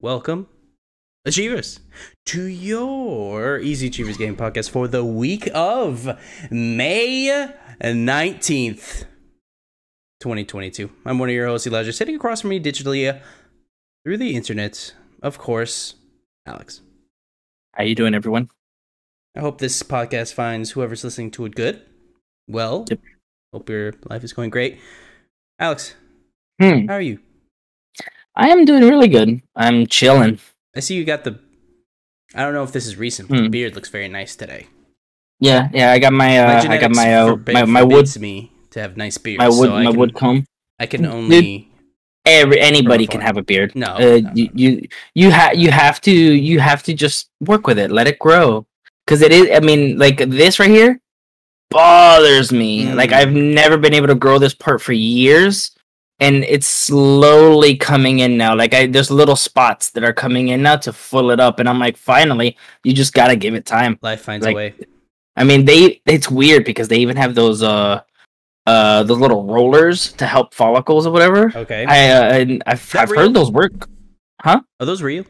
welcome, Achievers, to your Easy Achievers Game podcast for the week of May 19th, 2022. I'm one of your hosts, Elijah, sitting across from me digitally uh, through the internet, of course, Alex. How you doing, everyone? I hope this podcast finds whoever's listening to it good. Well, Yep. hope your life is going great. Alex, Hmm. how are you? I am doing really good. I'm chilling. I see you got the. I don't know if this is recent, but the Hmm. beard looks very nice today. Yeah, yeah. I got my, uh, I got my, uh, forbi- my, my wood, me to have nice beards. my wood, so my can, wood comb. I can Dude. only. Every anybody can have a beard. No, uh, no, no. you, you, you have, you have to, you have to just work with it. Let it grow, because it is. I mean, like this right here bothers me. Like Mm. I've never been able to grow this part for years. And it's slowly coming in now. Like I, there's little spots that are coming in now to fill it up, and I'm like, finally, you just gotta give it time. Life finds like, a way. I mean, they it's weird because they even have those uh uh the little rollers to help follicles or whatever. Okay. I uh, I've, I've real? heard those work. Huh? Are those real?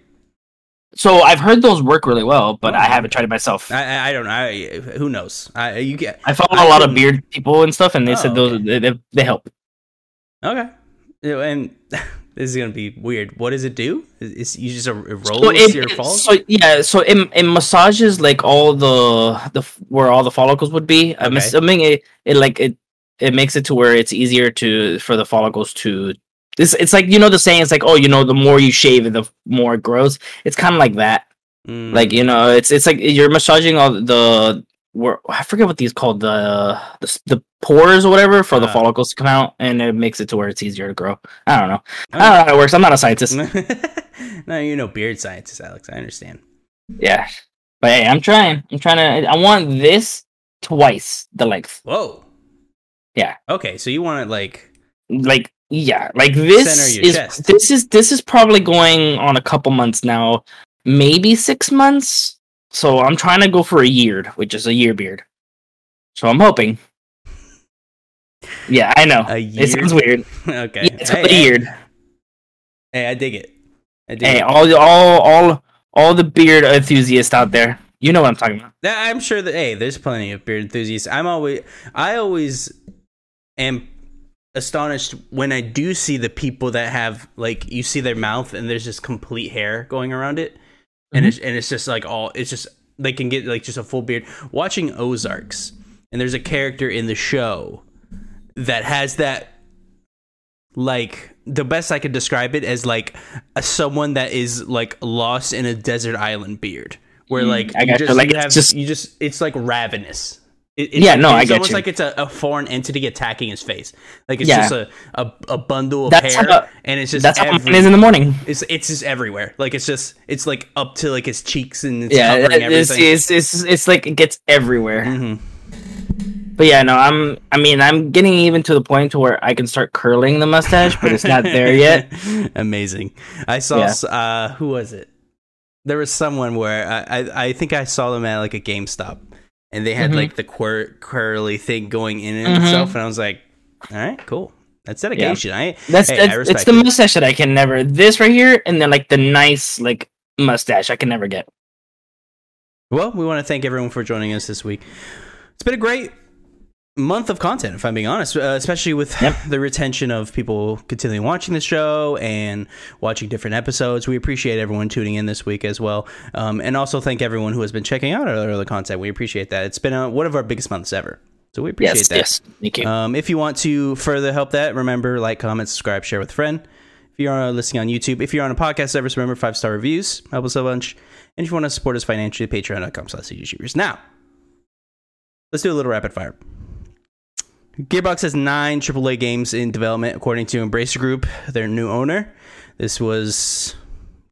So I've heard those work really well, but Oh. I haven't tried it myself. I, I don't know. I, who knows? I you get I follow I a lot of beard people and stuff, and they Oh, said those they, they, they help. okay. And this is gonna be weird. What does it do? Is, you just a roll So it, your it- fall? so yeah, so it, it massages like all the the where all the follicles would be. I'm assuming it it like it it makes it to where it's easier to for the follicles to this it's like you know the saying it's like oh you know the more you shave it the more it grows it's kind of like that Mm, like you know it's it's like you're massaging all the where I forget what these called the the, the pores or whatever for the Uh. follicles to come out and it makes it to where it's easier to grow I don't know I Oh. don't know how it works I'm not a scientist no, you know beard scientist, Alex. I understand. Yeah. But hey, I'm trying. I'm trying to. I want this twice the length. Whoa. Yeah. Okay, so you want it like Like, yeah, like this is chest. this is this is probably going on a couple months now, maybe six months. So I'm trying to go for a year, which is a year beard. So I'm hoping. Yeah, I know. a year? It sounds weird. okay. Yeah, it's Hey, weird. Hey, hey, I dig it. I dig Hey, it. all all all all the beard enthusiasts out there, you know what I'm talking about. I'm sure that hey, there's plenty of beard enthusiasts. I'm always I always am astonished when I do see the people that have like you see their mouth and there's just complete hair going around it. And Mhm. it's and it's just like all it's just they can get like just a full beard. Watching Ozarks and there's a character in the show that has that like the best I could describe it as like a, someone that is like lost in a desert island beard, where Mm, like I you just Like, you it's have just- you just it's like ravenous. It, it's Yeah, no, I it's get almost you. like it's a, a foreign entity attacking his face. Like it's Yeah. just a, a a bundle of That's hair, how- and it's just That's how every, mine is in the morning. it's it's just everywhere. Like it's just it's like up to like his cheeks and it's Yeah, covering it's, everything. it's, it's, it's like it gets everywhere. Mhm. But yeah, no, I'm. I mean, I'm getting even to the point to where I can start curling the mustache, but it's not there yet. Amazing. I saw. Yeah. Uh, who was it? There was someone where I, I I think I saw them at like a GameStop, and they had Mhm. like the quir- curly thing going in it Mhm. itself, and I was like, all right, cool. That's dedication. I That's, Hey, I it's the it. mustache that I can never. This right here, and then like the nice like mustache I can never get. well, we want to thank everyone for joining us this week. It's been a great month of content, if I'm being honest, uh, especially with Yep. the retention of people continuing watching the show and watching different episodes. We appreciate everyone tuning in this week as well. Um, and also thank everyone who has been checking out our other content. We appreciate that. It's been uh one of our biggest months ever. So we appreciate Yes, that. yes, thank you. Um, if you want to further help that, remember like, comment, subscribe, share with a friend. If you're listening on YouTube, if you're on a podcast service, remember five star reviews help us a bunch. And if you want to support us financially, patreon.com slash YouTubers. Now, let's do a little rapid fire. Gearbox has nine AAA games in development, according to Embracer Group, their new owner. This was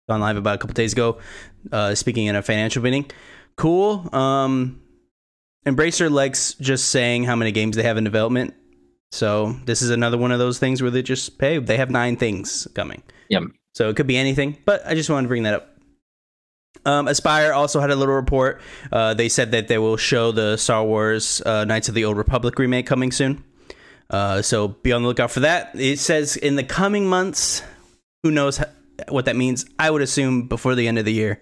gone live about a couple days ago. Uh, speaking in a financial meeting, cool. Um, Embracer likes just saying how many games they have in development. So this is another one of those things where they just pay. They have nine things coming. Yep. So it could be anything, but I just wanted to bring that up. Um, Aspyr also had a little report. Uh, they said that they will show the Star Wars uh, Knights of the Old Republic remake coming soon. Uh, so be on the lookout for that. It says in the coming months. Who knows? How, what that means. I would assume before the end of the year,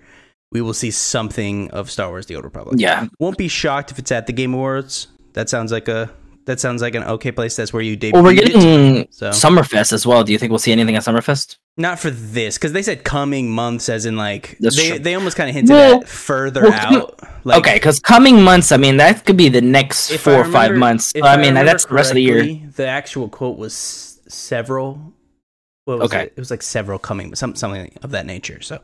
we will see something of Star Wars: The Old Republic. Yeah, Won't be shocked if it's at the Game Awards. That sounds like a that sounds like an okay place. That's where you debut. well, we're getting So- Summerfest as well. Do you think we'll see anything at Summerfest? Not for this, because they said coming months, as in like That's they true. they almost kind of hinted Well- at further well, out. Like, okay, because coming months, I mean, that could be the next four I or five months. if I mean, that's the rest of the year. The actual quote was several. What was Okay. it? It was like several coming, some something of that nature. So,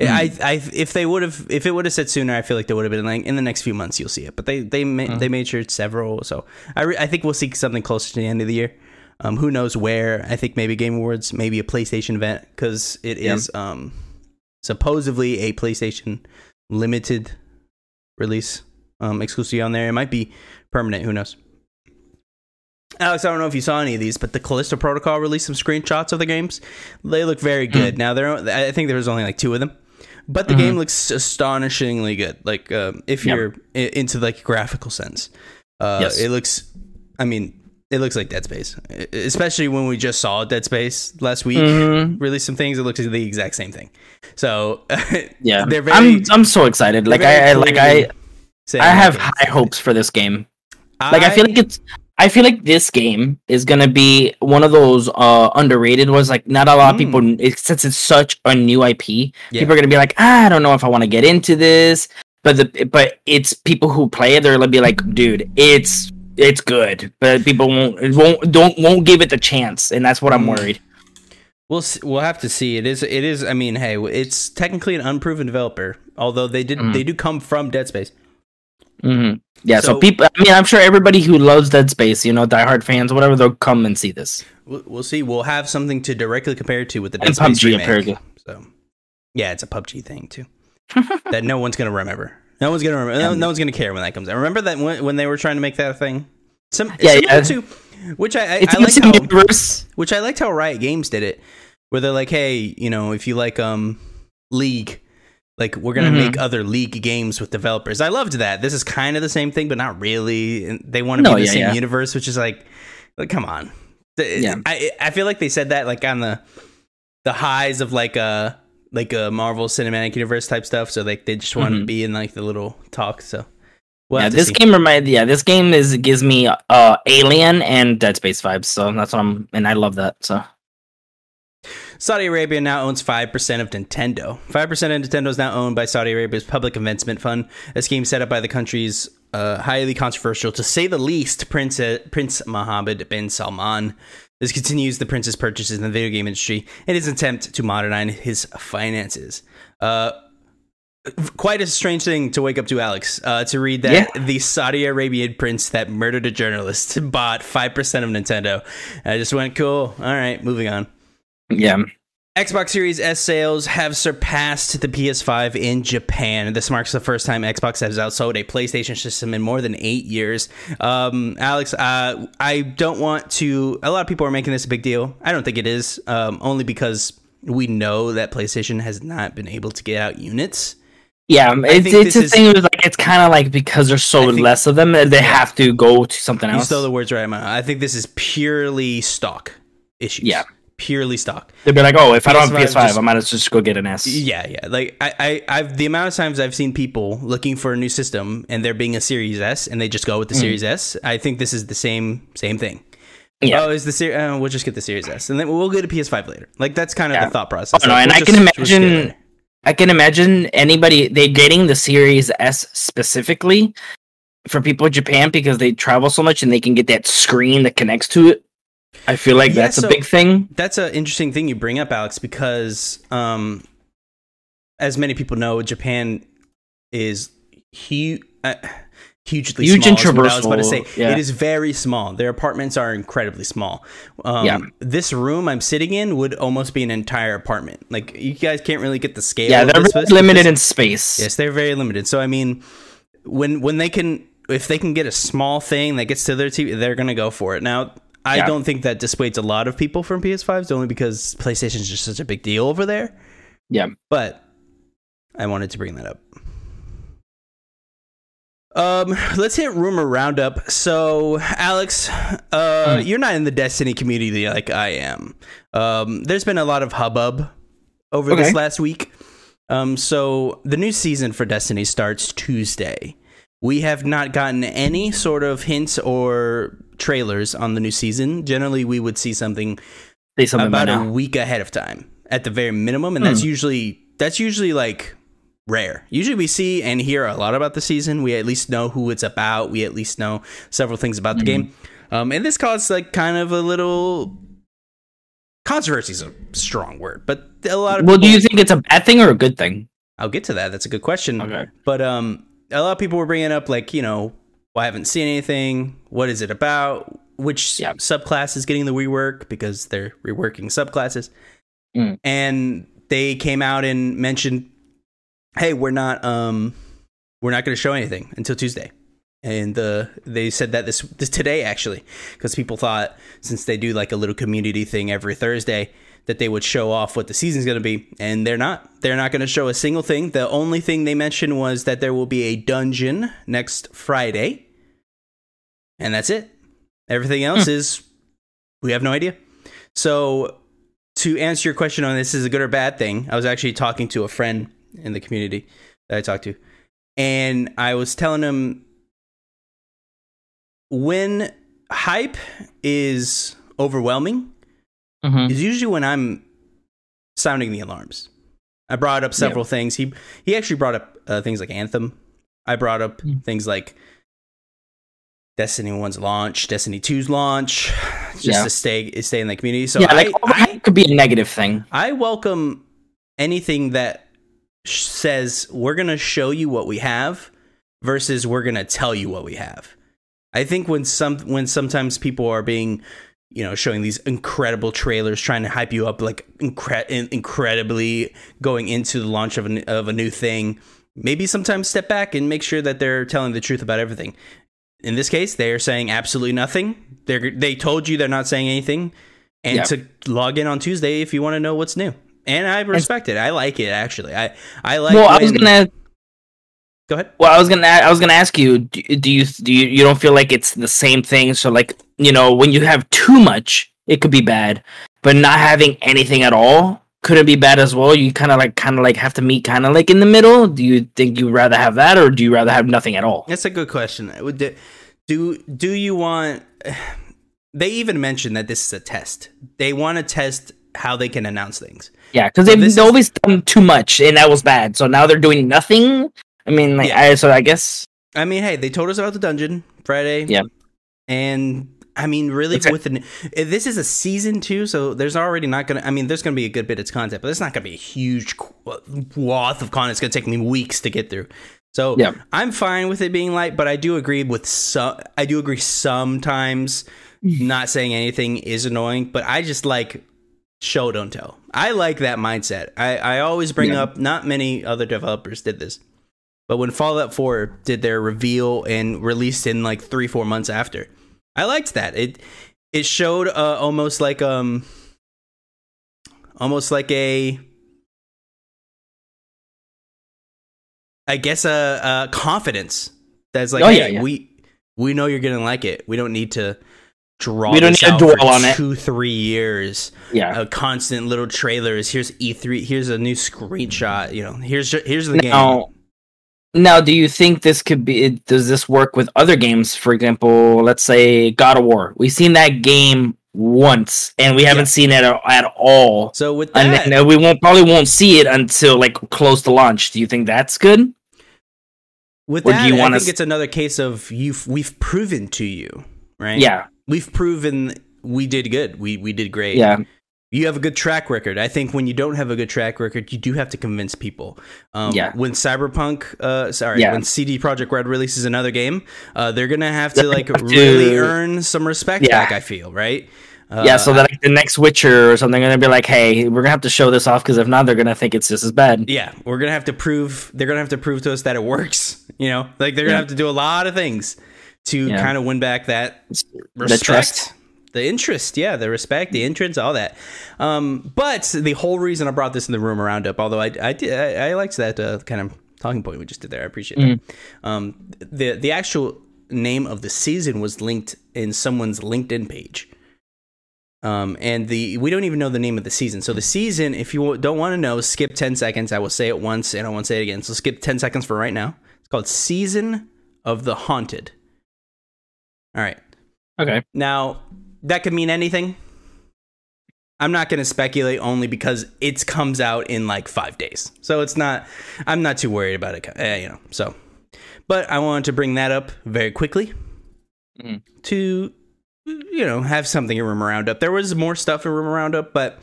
Hmm. I, I, if they would have, if it would have said sooner, I feel like they would have been like in the next few months you'll see it. But they, they, ma- Hmm. they made sure it's several. So, I, re- I think we'll see something closer to the end of the year. Um, who knows where? I think maybe Game Awards, maybe a PlayStation event because it Yeah. is um supposedly a PlayStation limited release um exclusively on there. It might be permanent. Who knows? Alex, I don't know if you saw any of these, but the Callisto Protocol released some screenshots of the games. They look very good. Now, there, I think there was only like two of them, but the Mhm. game looks astonishingly good. Like, um, if Yep. you're into like graphical sense, uh, Yes. it looks. I mean, it looks like Dead Space, especially when we just saw Dead Space last week. Mhm. Release some things. It looks like the exact same thing. So, Yeah, they're very. I'm I'm so excited. Like I, I like I I have high it's- hopes for this game. Like I feel like it's I feel like this game is gonna be one of those uh underrated ones. Like not a lot of people, it, since it's such a new IP, Mm. Yeah. people are gonna be like, ah, I don't know if I want to get into this. But the but it's people who play it, they're gonna be like, dude, it's it's good. But people won't won't don't won't give it the chance, and that's what I'm Mm. worried. We'll s- we'll have to see. It is it is. I mean, hey, it's technically an unproven developer, although they did Mhm. they do come from Dead Space. hmm Yeah, so, So- people. I mean, I'm sure everybody who loves Dead Space, you know, diehard fans, whatever, they'll come and see this. We'll, we'll see. We'll have something to directly compare to with the Dead And Space PUBG remake. So, yeah, it's a PUBG thing too that no one's gonna remember. No one's gonna remember. No, no one's gonna care when that comes out. Remember that when, when they were trying to make that a thing. Some Yeah, yeah. To, which I I, It's I in like how, universe. which I liked how Riot Games did it, where they're like, hey, you know, if you like um League, like we're gonna Mhm. make other League games with developers. I loved that. This is kind of the same thing, but not really. And They want to No, be the yeah, same yeah. universe, which is like, like come on. Yeah. I I feel like they said that like on the the highs of like a like a Marvel Cinematic Universe type stuff. So like they just want to Mhm. be in like the little talk. So we'll yeah, this see. game remind yeah, this game is gives me uh Alien and Dead Space vibes. So that's what I'm, and I love that. So Saudi Arabia now owns 5% of Nintendo. 5% of Nintendo is now owned by Saudi Arabia's Public Investment Fund, a scheme set up by the country's uh, highly controversial, to say the least, Prince, uh, Prince Mohammed bin Salman. This continues the prince's purchases in the video game industry in his attempt to modernize his finances. Uh, quite a strange thing to wake up to, Alex, uh, to read that the Saudi Arabian prince that murdered a journalist bought 5% of Nintendo. I just went, cool. All right, moving on. yeah, Xbox Series S sales have surpassed the PS5 in Japan. This marks the first time Xbox has outsold a PlayStation system in more than eight years. Um, Alex, uh, I don't want to. A lot of people are making this a big deal. I don't think it is, um, only because we know that PlayStation has not been able to get out units. yeah. It's it's a is- thing. It like it's kind of like because there's so think- less of them, they have to go to something You else. stole the words right out of my mouth. I think this is purely stock issues. Yeah. Purely stock. They'd be like, oh, if I don't have PS5 PS5, just- I might as well just go get an S. Yeah, yeah. Like I, I, I've the amount of times I've seen people looking for a new system and there being a Series S and they just go with the Mm. Series S. I think this is the same same thing. Yeah. Oh, is the Series? Uh, we'll just get the Series S and then we'll get a PS5 later. Like that's kind of Yeah. the thought process. Oh, no, Like, and we'll I can just imagine- I can imagine anybody they getting the Series S specifically for people in Japan because they travel so much and they can get that screen that connects to it. I feel like Yeah, that's so- a big thing. That's an interesting thing you bring up, Alex, because um, as many people know, Japan is huge. Uh, hugely Huge small. and I was about to say. yeah. It is very small. Their apartments are incredibly small. Um, Yeah. This room I'm sitting in would almost be an entire apartment. Like you guys can't really get the scale. Yeah, of they're very limited in space. Yes, they're very limited. So I mean, when when they can, if they can get a small thing that gets to their TV, they're gonna go for it. Now, I Yeah. don't think that dissuades a lot of people from PS5s, only because PlayStation is just such a big deal over there. Yeah. But I wanted to bring that up. Um, let's hit rumor roundup. So, Alex, uh, Hmm. you're not in the Destiny community like I am. Um, there's been a lot of hubbub over Okay. this last week. Um, so the new season for Destiny starts Tuesday. We have not gotten any sort of hints or trailers on the new season. Generally, we would see something Say something about a week ahead of time at the very minimum, and Hmm. that's usually that's usually like rare. Usually, we see and hear a lot about the season. We at least know who it's about. We at least know several things about the Hmm. game. Um, and this caused like kind of a little controversy is a strong word, but a lot of Well, people, do you think it's a bad thing or a good thing? I'll get to that. That's a good question. Okay. But um, a lot of people were bringing up like, you know, well, I haven't seen anything. What is it about? Which Yeah. subclass is getting the rework because they're reworking subclasses. Mm. And they came out and mentioned, "Hey, we're not um, we're not going to show anything until Tuesday." And uh, they said that this, this today actually, because people thought since they do like a little community thing every Thursday that they would show off what the season's going to be, and they're not. They're not going to show a single thing. The only thing they mentioned was that there will be a dungeon next Friday, and that's it. Everything else hmm. is we have no idea. So to answer your question on this is a good or bad thing, I was actually talking to a friend in the community that I talked to, and I was telling him when hype is overwhelming Mhm. is usually when I'm sounding the alarms. I brought up several things. He he actually brought up uh, things like Anthem. I brought up Mm. things like Destiny 1's launch, Destiny 2's launch, just Yeah. to stay stay in the community. So yeah, like I, could be a negative thing. I welcome anything that sh- says we're going to show you what we have versus we're going to tell you what we have. I think when some when sometimes people are being you know showing these incredible trailers trying to hype you up like incre- incredibly going into the launch of a, n- of a new thing. Maybe sometimes step back and make sure that they're telling the truth about everything. In this case they are saying absolutely nothing. They they told you they're not saying anything. And Yeah. to log in on Tuesday if you want to know what's new. And I respect it. I like it actually. I I like well, I was gonna. Go ahead Well, I was gonna. I was gonna ask you. Do, do you do you, you don't feel like it's the same thing? So, like, you know, when you have too much, it could be bad. But not having anything at all could it be bad as well? You kind of like, kind of like have to meet, kind of like in the middle. Do you think you'd rather have that, or do you rather have nothing at all? That's a good question. Would do- Do do you want? They even mentioned that this is a test. They want to test how they can announce things. Yeah, because So they've this is- always done too much, and that was bad. So now they're doing nothing. I mean, like, Yeah. I, so I guess I mean, hey, they told us about the dungeon Friday. Yeah. and I mean, really, Okay. with an eh, this is a season two, so there's already not gonna. I mean, there's gonna be a good bit of content, but there's not gonna be a huge qu- uh, swath of content. It's gonna take me weeks to get through. So Yeah. I'm fine with it being light, but I do agree with some. I do agree sometimes not saying anything is annoying, but I just like show don't tell. I like that mindset. I, I always bring Yeah. up not many other developers did this. But when Fallout 4 did their reveal and released in like 3 4 months after. I liked that. It it showed uh, almost like um almost like a I guess a, a confidence that's like Oh, hey, yeah, yeah. we we know you're going to like it. We don't need to draw We don't need to dwell for on it. 2 3 years yeah. uh, constant little trailers. Here's E3. Here's a new screenshot. You know, here's here's the Now, game. Now, do you think this could be? Does this work with other games? For example, let's say God of War. We've seen that game once, and we haven't Yeah. seen it at, all. So with that, uh, we won't probably won't see it until like close to launch. Do you think that's good? with or do that, you I think s- it's another case of you've we've proven to you, right? Yeah, we've proven we did good. We we did great. yeah, you have a good track record. I think when you don't have a good track record, you do have to convince people. Um, Yeah. When Cyberpunk, uh, sorry, Yeah. when CD Projekt Red releases another game, uh, they're gonna have to like really earn some respect Yeah. back. I feel right. Uh, yeah. So that like, the next Witcher or something, gonna be like, hey, we're gonna have to show this off because if not, they're gonna think it's just as bad. yeah, we're gonna have to prove. They're gonna have to prove to us that it works. You know, like they're gonna Yeah. have to do a lot of things to kind of win back that The trust. The interest yeah the respect the entrance all that um but the whole reason i brought this in the room roundup although i i did i, I liked that uh, kind of talking point we just did there i appreciate Mm. that um the the actual name of the season was linked in someone's linkedin page Um, and the we don't even know the name of the season. So the season, if you don't want to know, skip ten seconds. I will say it once and I won't say it again. So skip ten seconds for right now. It's called Season of the Haunted. All right. Okay. Now that could mean anything. I'm not going to speculate only because it comes out in like five days, so it's not. I'm not too worried about it. Uh, you know. So, but I wanted to bring that up very quickly Mhm. to you know have something in Rumor Roundup. There was more stuff in Rumor Roundup, but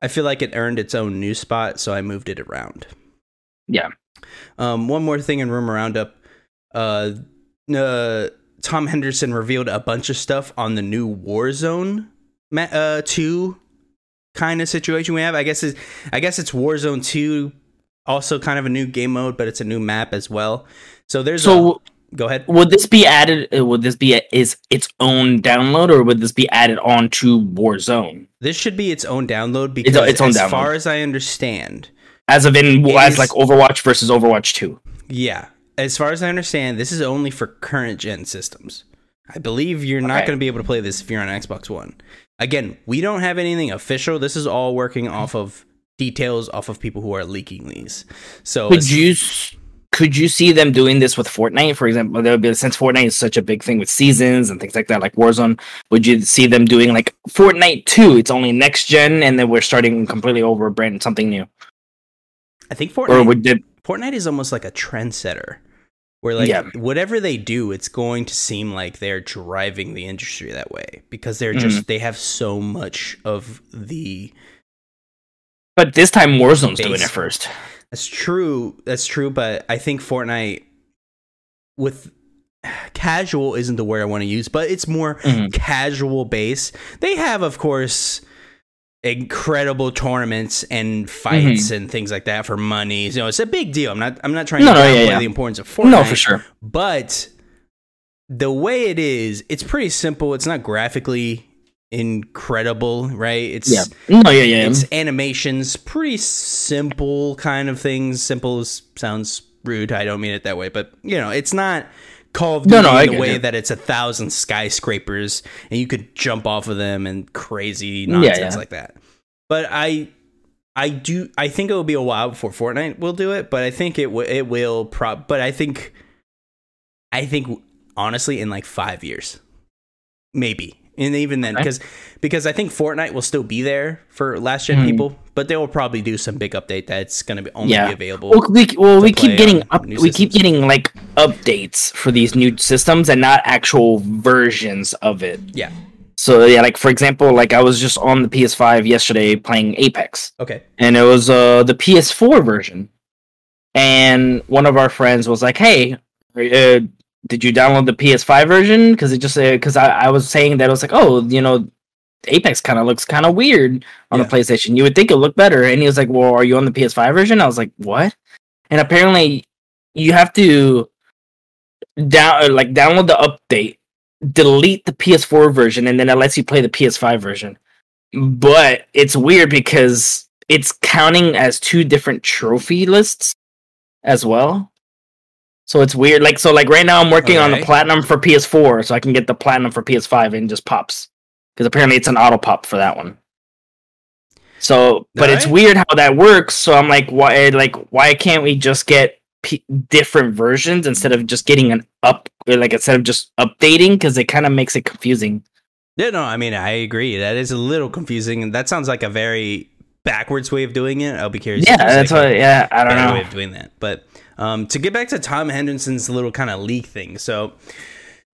I feel like it earned its own new spot, so I moved it around. Yeah. Um, one more thing in Rumor Roundup. Uh, uh, Tom Henderson revealed a bunch of stuff on the new Warzone uh, 2 kind of situation we have. I guess is I guess it's Warzone 2 also kind of a new game mode, but it's a new map as well. So there's So a, go ahead. would this be added? uh, Would this be a, is its own download, or would this be added on to Warzone? This should be its own download because its own as download. far as I understand, As of in, as is- like Overwatch versus Overwatch Two. yeah, as far as I understand, this is only for current gen systems. I believe you're not Okay. going to be able to play this if you're on Xbox One. Again, we don't have anything official. This is all working off of details off of people who are leaking these. So Could you could you see them doing this with Fortnite, for example? There would be since Fortnite is such a big thing with seasons and things like that, like Warzone. Would you see them doing like Fortnite Two? It's only next gen, and then we're starting completely over brand something new, I think or Fortnite, would it? Fortnite is almost like a trendsetter. Where like Yeah. whatever they do, it's going to seem like they're driving the industry that way because they're just they have so much of the But this time Warzone's doing it first. That's true. That's true. But I think Fortnite with casual isn't the word I want to use, but it's more Mhm. casual base. They have, of course, incredible tournaments and fights mm-hmm. and things like that for money. You know, it's a big deal. I'm not. I'm not trying No, to no, downplay yeah, yeah. the importance of Fortnite. No, for sure. But the way it is, it's pretty simple. It's not graphically incredible, right? It's Yeah. No, yeah, yeah. it's animations, pretty simple kind of things. Simple sounds rude. I don't mean it that way, but you know, it's not Call of No, Duty no, I in the way you. that it's a thousand skyscrapers and you could jump off of them and crazy nonsense yeah. like that. But I, I do. I think it will be a while before Fortnite will do it, but I think it w- it will. Pro- but I think, I think honestly, in like five years, maybe, and even then, Okay. because because I think Fortnite will still be there for last gen Mhm. people, but they will probably do some big update that's going to be only Yeah. be available. Well, we, well, we keep getting up. We keep getting like updates for these new systems and not actual versions of it. yeah. So yeah, like for example, like I was just on the PS5 yesterday playing Apex, Okay. and it was uh the PS4 version, and one of our friends was like, "Hey, uh, did you download the PS5 version?" Because it just because I, I was saying that I was like, "Oh, you know." Apex kind of looks kind of weird on Yeah. the PlayStation. You would think it looked better. And he was like, "Well, are you on the PS5 version?" I was like, "What?" And apparently, you have to down uh, like download the update, delete the PS4 version, and then it lets you play the PS5 version. But it's weird because it's counting as two different trophy lists as well. So it's weird. Like so, like right now I'm working on the platinum for PS4, so I can get the platinum for PS5 and it just pops because apparently it's an auto pop for that one. So, but it's weird how that works. So I'm like, why? Like, why can't we just get p- different versions instead of just getting an up? Like instead of just updating, because it kind of makes it confusing. Yeah, no, I mean, I agree. That is a little confusing, and that sounds like a very backwards way of doing it. I'll be curious. Yeah, that's like, what. Yeah, I don't know. way of doing that. But um, to get back to Tom Henderson's little kind of leak thing, so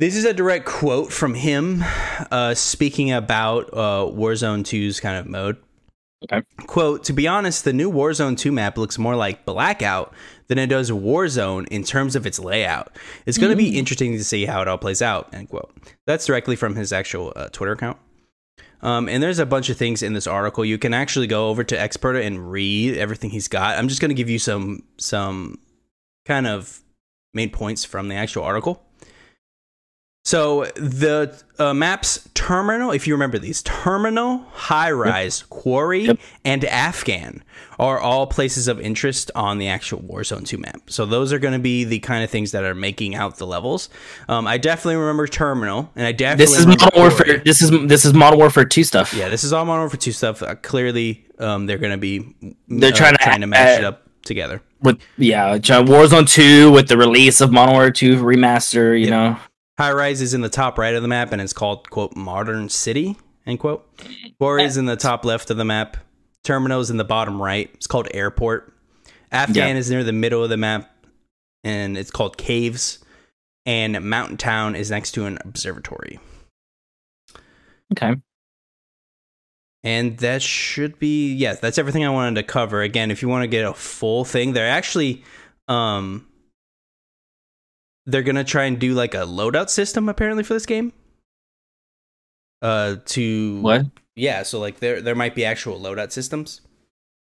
this is a direct quote from him uh, speaking about uh, Warzone 2's kind of mode. Okay. Quote, to be honest, the new Warzone 2 map looks more like Blackout than it does Warzone in terms of its layout. It's going to be interesting to see how it all plays out, end quote. That's directly from his actual uh, Twitter account. Um, and there's a bunch of things in this article. You can actually go over to Xfire and read everything he's got. I'm just going to give you some some kind of main points from the actual article. So the uh, maps terminal, if you remember these, terminal, high rise, quarry, Yep. and Afghan are all places of interest on the actual Warzone 2 map. So those are going to be the kind of things that are making out the levels. Um, I definitely remember terminal, and I definitely This is Modern quarry. Warfare. This is this is Modern Warfare Two stuff. Yeah, this is all Modern Warfare 2 stuff. Uh, clearly, um, they're going to be They're uh, trying to trying to match it up together. With yeah, John- Warzone Two with the release of Modern Warfare Two remaster. You know, High Rise is in the top right of the map, and it's called quote Modern City end quote. Quarry is in the top left of the map. Terminal is in the bottom right. It's called Airport. Afghan Yeah. is near the middle of the map, and it's called Caves. And Mountain Town is next to an observatory. okay. And that should be yes, that's everything I wanted to cover. Again, if you want to get a full thing, they're actually um they're gonna try and do like a loadout system apparently for this game. Uh to What? yeah, so like there there might be actual loadout systems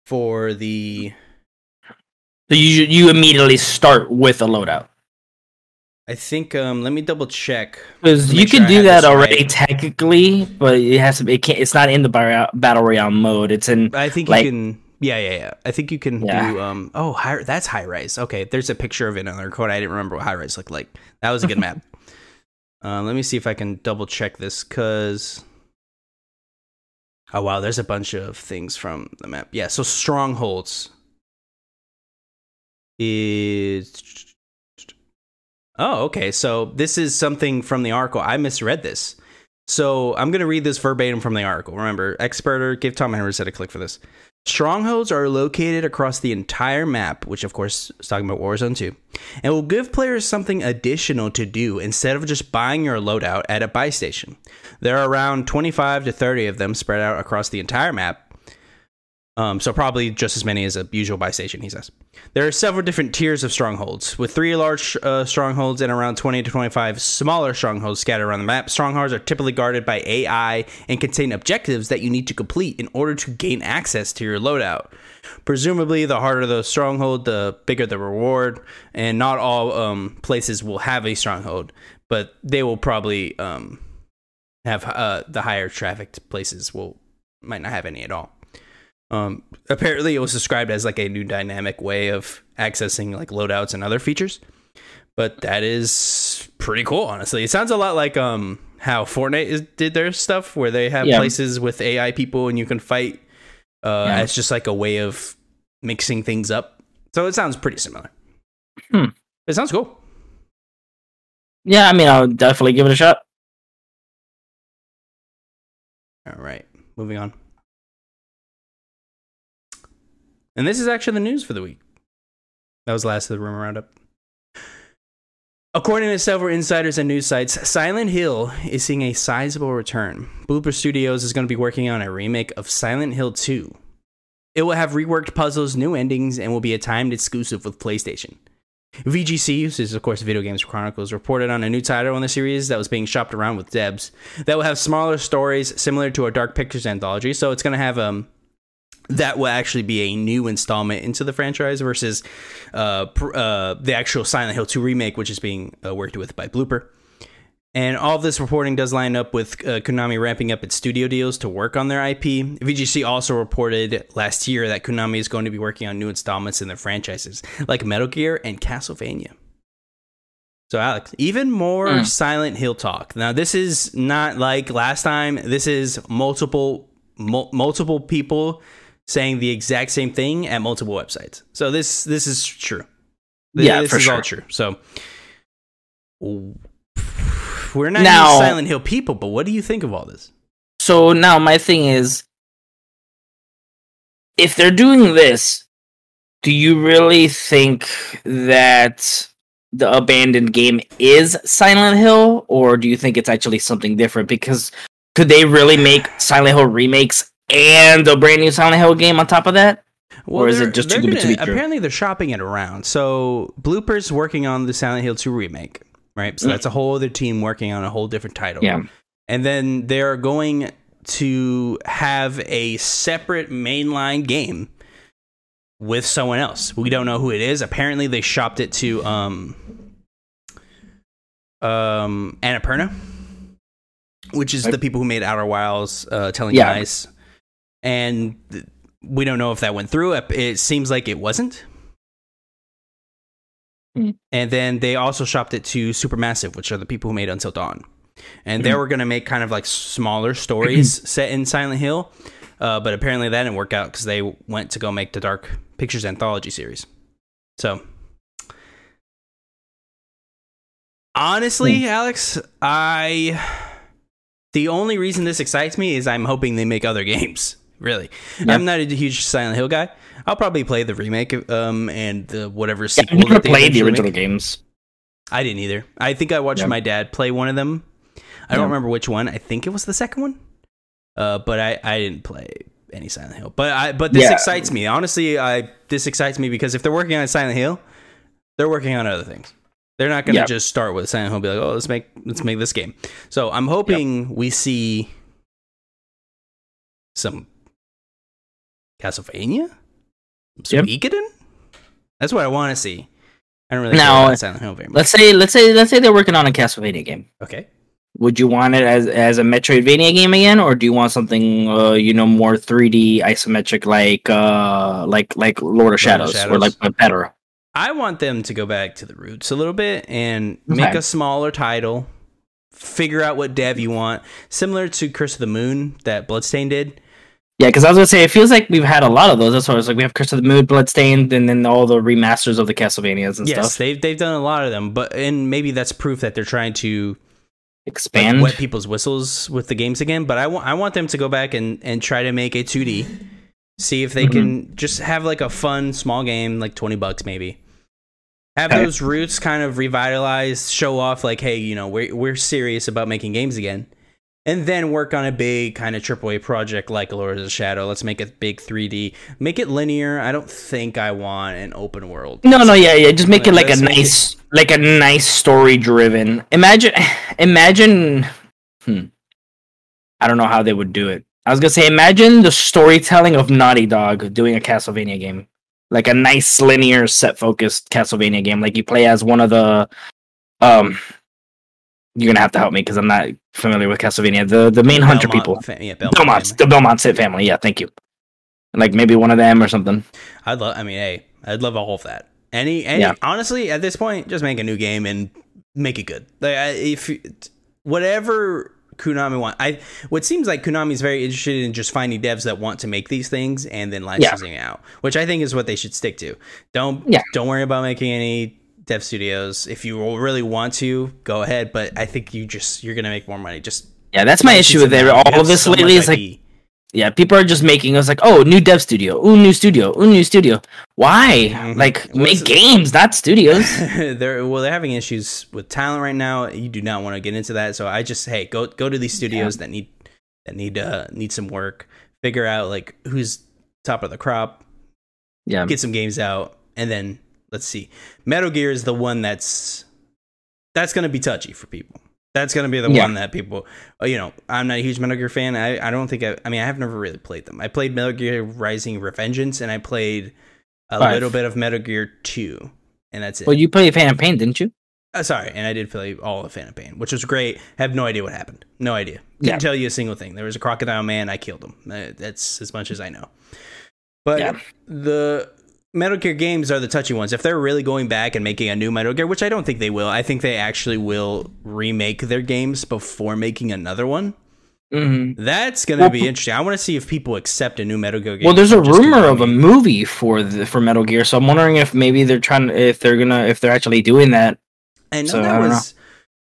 for the So you you immediately start with a loadout I think um let me double check. because you make sure can do that already right. technically, but it has to. Be, it can't. It's not in the battle royale mode. It's in. I think Like- you can yeah, yeah, yeah. I think you can Yeah. do um oh high, that's high rise. Okay, there's a picture of it on the record. I didn't remember what high rise looked like. That was a good map. Uh, let me see if I can double check this cuz Oh wow, there's a bunch of things from the map. Yeah, so strongholds is Oh, okay. So this is something from the article. I misread this. So I'm going to read this verbatim from the article. Remember, Xfire, give Tom Henry a click for this. Strongholds are located across the entire map, which of course is talking about Warzone 2, and will give players something additional to do instead of just buying your loadout at a buy station. There are around 25 to 30 of them spread out across the entire map. Um, so probably just as many as a usual buy station, he says. There are several different tiers of strongholds, with three large uh, strongholds and around 20 to 25 smaller strongholds scattered around the map. Strongholds are typically guarded by AI and contain objectives that you need to complete in order to gain access to your loadout. Presumably, the harder the stronghold, the bigger the reward, and not all um, places will have a stronghold, but they will probably um, have uh, the higher trafficked places will might not have any at all. Um, apparently, it was described as like a new dynamic way of accessing like loadouts and other features. But that is pretty cool, honestly. It sounds a lot like um how Fortnite is, did their stuff, where they have Yeah. places with AI people and you can fight. Uh, Yeah. It's just like a way of mixing things up. So it sounds pretty similar. Hmm. It sounds cool. Yeah, I mean, I'll definitely give it a shot. All right, moving on. And this is actually the news for the week. That was last of the rumor roundup. According to several insiders and news sites, Silent Hill is seeing a sizable return. Bloober Studios is going to be working on a remake of Silent Hill 2. It will have reworked puzzles, new endings, and will be a timed exclusive with PlayStation. VGC, which is of course Video Games Chronicles, reported on a new title in the series that was being shopped around with Debs that will have smaller stories similar to a Dark Pictures anthology. So it's going to have um that will actually be a new installment into the franchise versus uh, pr- uh, the actual Silent Hill 2 remake, which is being uh, worked with by Bloober. And all of this reporting does line up with uh, Konami ramping up its studio deals to work on their IP. VGC also reported last year that Konami is going to be working on new installments in their franchises, like Metal Gear and Castlevania. So, Alex, even more Mm. Silent Hill talk. Now, this is not like last time. This is multiple mul- multiple people saying the exact same thing at multiple websites. So this this is true. Th- Yeah, this for is all true. So we're not Now- Silent Hill people, but what do you think of all this? So now my thing is, if they're doing this, do you really think that the abandoned game is Silent Hill, or do you think it's actually something different? Because could they really make Silent Hill remakes and a brand new Silent Hill game on top of that? Or is it just too good to gonna- be true? Apparently, they're shopping it around. So Bloober's working on the Silent Hill 2 remake, right? So Mm. that's a whole other team working on a whole different title. Yeah. and then they're going to have a separate mainline game with someone else. We don't know who it is. Apparently, they shopped it to um um, Annapurna, which is Right. the people who made Outer Wilds, uh, Telling Yeah. Lies, and we don't know if that went through. It- It seems like it wasn't. Hmm. And then they also shopped it to Supermassive, which are the people who made Until Dawn, and they Mhm. were going to make kind of like smaller stories set in Silent Hill. Uh, but apparently that didn't work out because they went to go make the Dark Pictures anthology series. So, honestly, Alex, I the only reason this excites me is I'm hoping they make other games. Really, Yeah. I'm not a huge Silent Hill guy. I'll probably play the remake um and the whatever Yeah, sequel. I've never that they played the original make. games. I didn't either. I think I watched Yeah. my dad play one of them. I don't Yeah. remember which one. I think it was the second one. Uh, but I, I didn't play any Silent Hill. But I but this Yeah. excites me. Honestly, I this excites me because if they're working on Silent Hill, they're working on other things. They're not going to Yeah. just start with Silent Hill and be like, "Oh, let's make let's make this game." So, I'm hoping we see some Castlevania? Some Yep. Suikoden? That's what I want to see. I don't really Now, care about Silent Hill very much. Let's say let's say let's say they're working on a Castlevania game. Okay. Would you want it as as a Metroidvania game again, or do you want something uh, you know more 3D isometric like uh like like Lord of Shadows, or Shadows. like but better? I want them to go back to the roots a little bit and make a smaller title. Figure out what dev you want, similar to Curse of the Moon that Bloodstain did. Yeah, because I was gonna say it feels like we've had a lot of those. That's why I was like we have Curse of the Moon, Bloodstained, and then all the remasters of the Castlevanias and yes, stuff. they've they've done a lot of them, but and maybe that's proof that they're trying to like, Expand. wet people's whistles with the games again. But I want I want them to go back and and try to make a 2D, see if they Mhm. can just have like a fun small game, like twenty bucks maybe. Have Okay. those roots kind of revitalized, show off like, hey, you know, we're we're serious about making games again, and then work on a big kind of AAA project like Lord of the Shadow. Let's make it big 3D, make it linear. I don't think I want an open world. No, no, yeah, yeah. Just make it like a nice, like a nice story driven. Imagine, imagine. Hmm. I don't know how they would do it. I was gonna say, imagine the storytelling of Naughty Dog doing a Castlevania game, like a nice linear, set focused Castlevania game. Like you play as one of the, um. You're gonna have to help me because I'm not familiar with Castlevania. The the main hunter people, fa- yeah, Belmont Belmont, family. the Belmont Sit family. Yeah, thank you. Like maybe one of them or something. I'd love. I mean, hey, I'd love all of that. Any, any. Yeah. Honestly, at this point, just make a new game and make it good. Like, if whatever Konami want, I. What seems like Konami is very interested in just finding devs that want to make these things and then licensing it out, which I think is what they should stick to. Don't. Yeah. Don't worry about making any dev studios. If you really want to, go ahead. But I think you just you're gonna make more money. Just Yeah, that's my issue with it. All of this so lately is like Yeah, people are just making us like, oh, new dev studio, ooh, new studio, ooh, new studio. Why? Mhm. Like, make games, not studios. they're well they're having issues with talent right now you do not want to get into that so i just hey go go to these studios that need that need uh need some work figure out like who's top of the crop yeah, get some games out and then let's see metal gear is the one that's that's going to be touchy for people that's going to be the Yeah. one that people uh, you know i'm not a huge metal gear fan i, I don't think I, I mean i've never really played them i played metal gear rising revengeance and i played a Five. little bit of metal gear 2 and that's it well, you played Phantom Pain, didn't you? uh, sorry, and I did play all of Phantom Pain, which was great. I Have no idea what happened. No idea. Couldn't Yeah. tell you a single thing. There was a crocodile man. I killed him. Uh, That's as much as I know. But Yeah. the Metal Gear games are the touchy ones. If they're really going back and making a new Metal Gear, which I don't think they will, I think they actually will remake their games before making another one. Mm-hmm. That's going to Well, be interesting. I want to see if people accept a new Metal Gear game. Well, there's a rumor of a movie for the for Metal Gear, so I'm wondering if maybe they're trying, if they're gonna, if they're actually doing that. I know so, I that don't know. was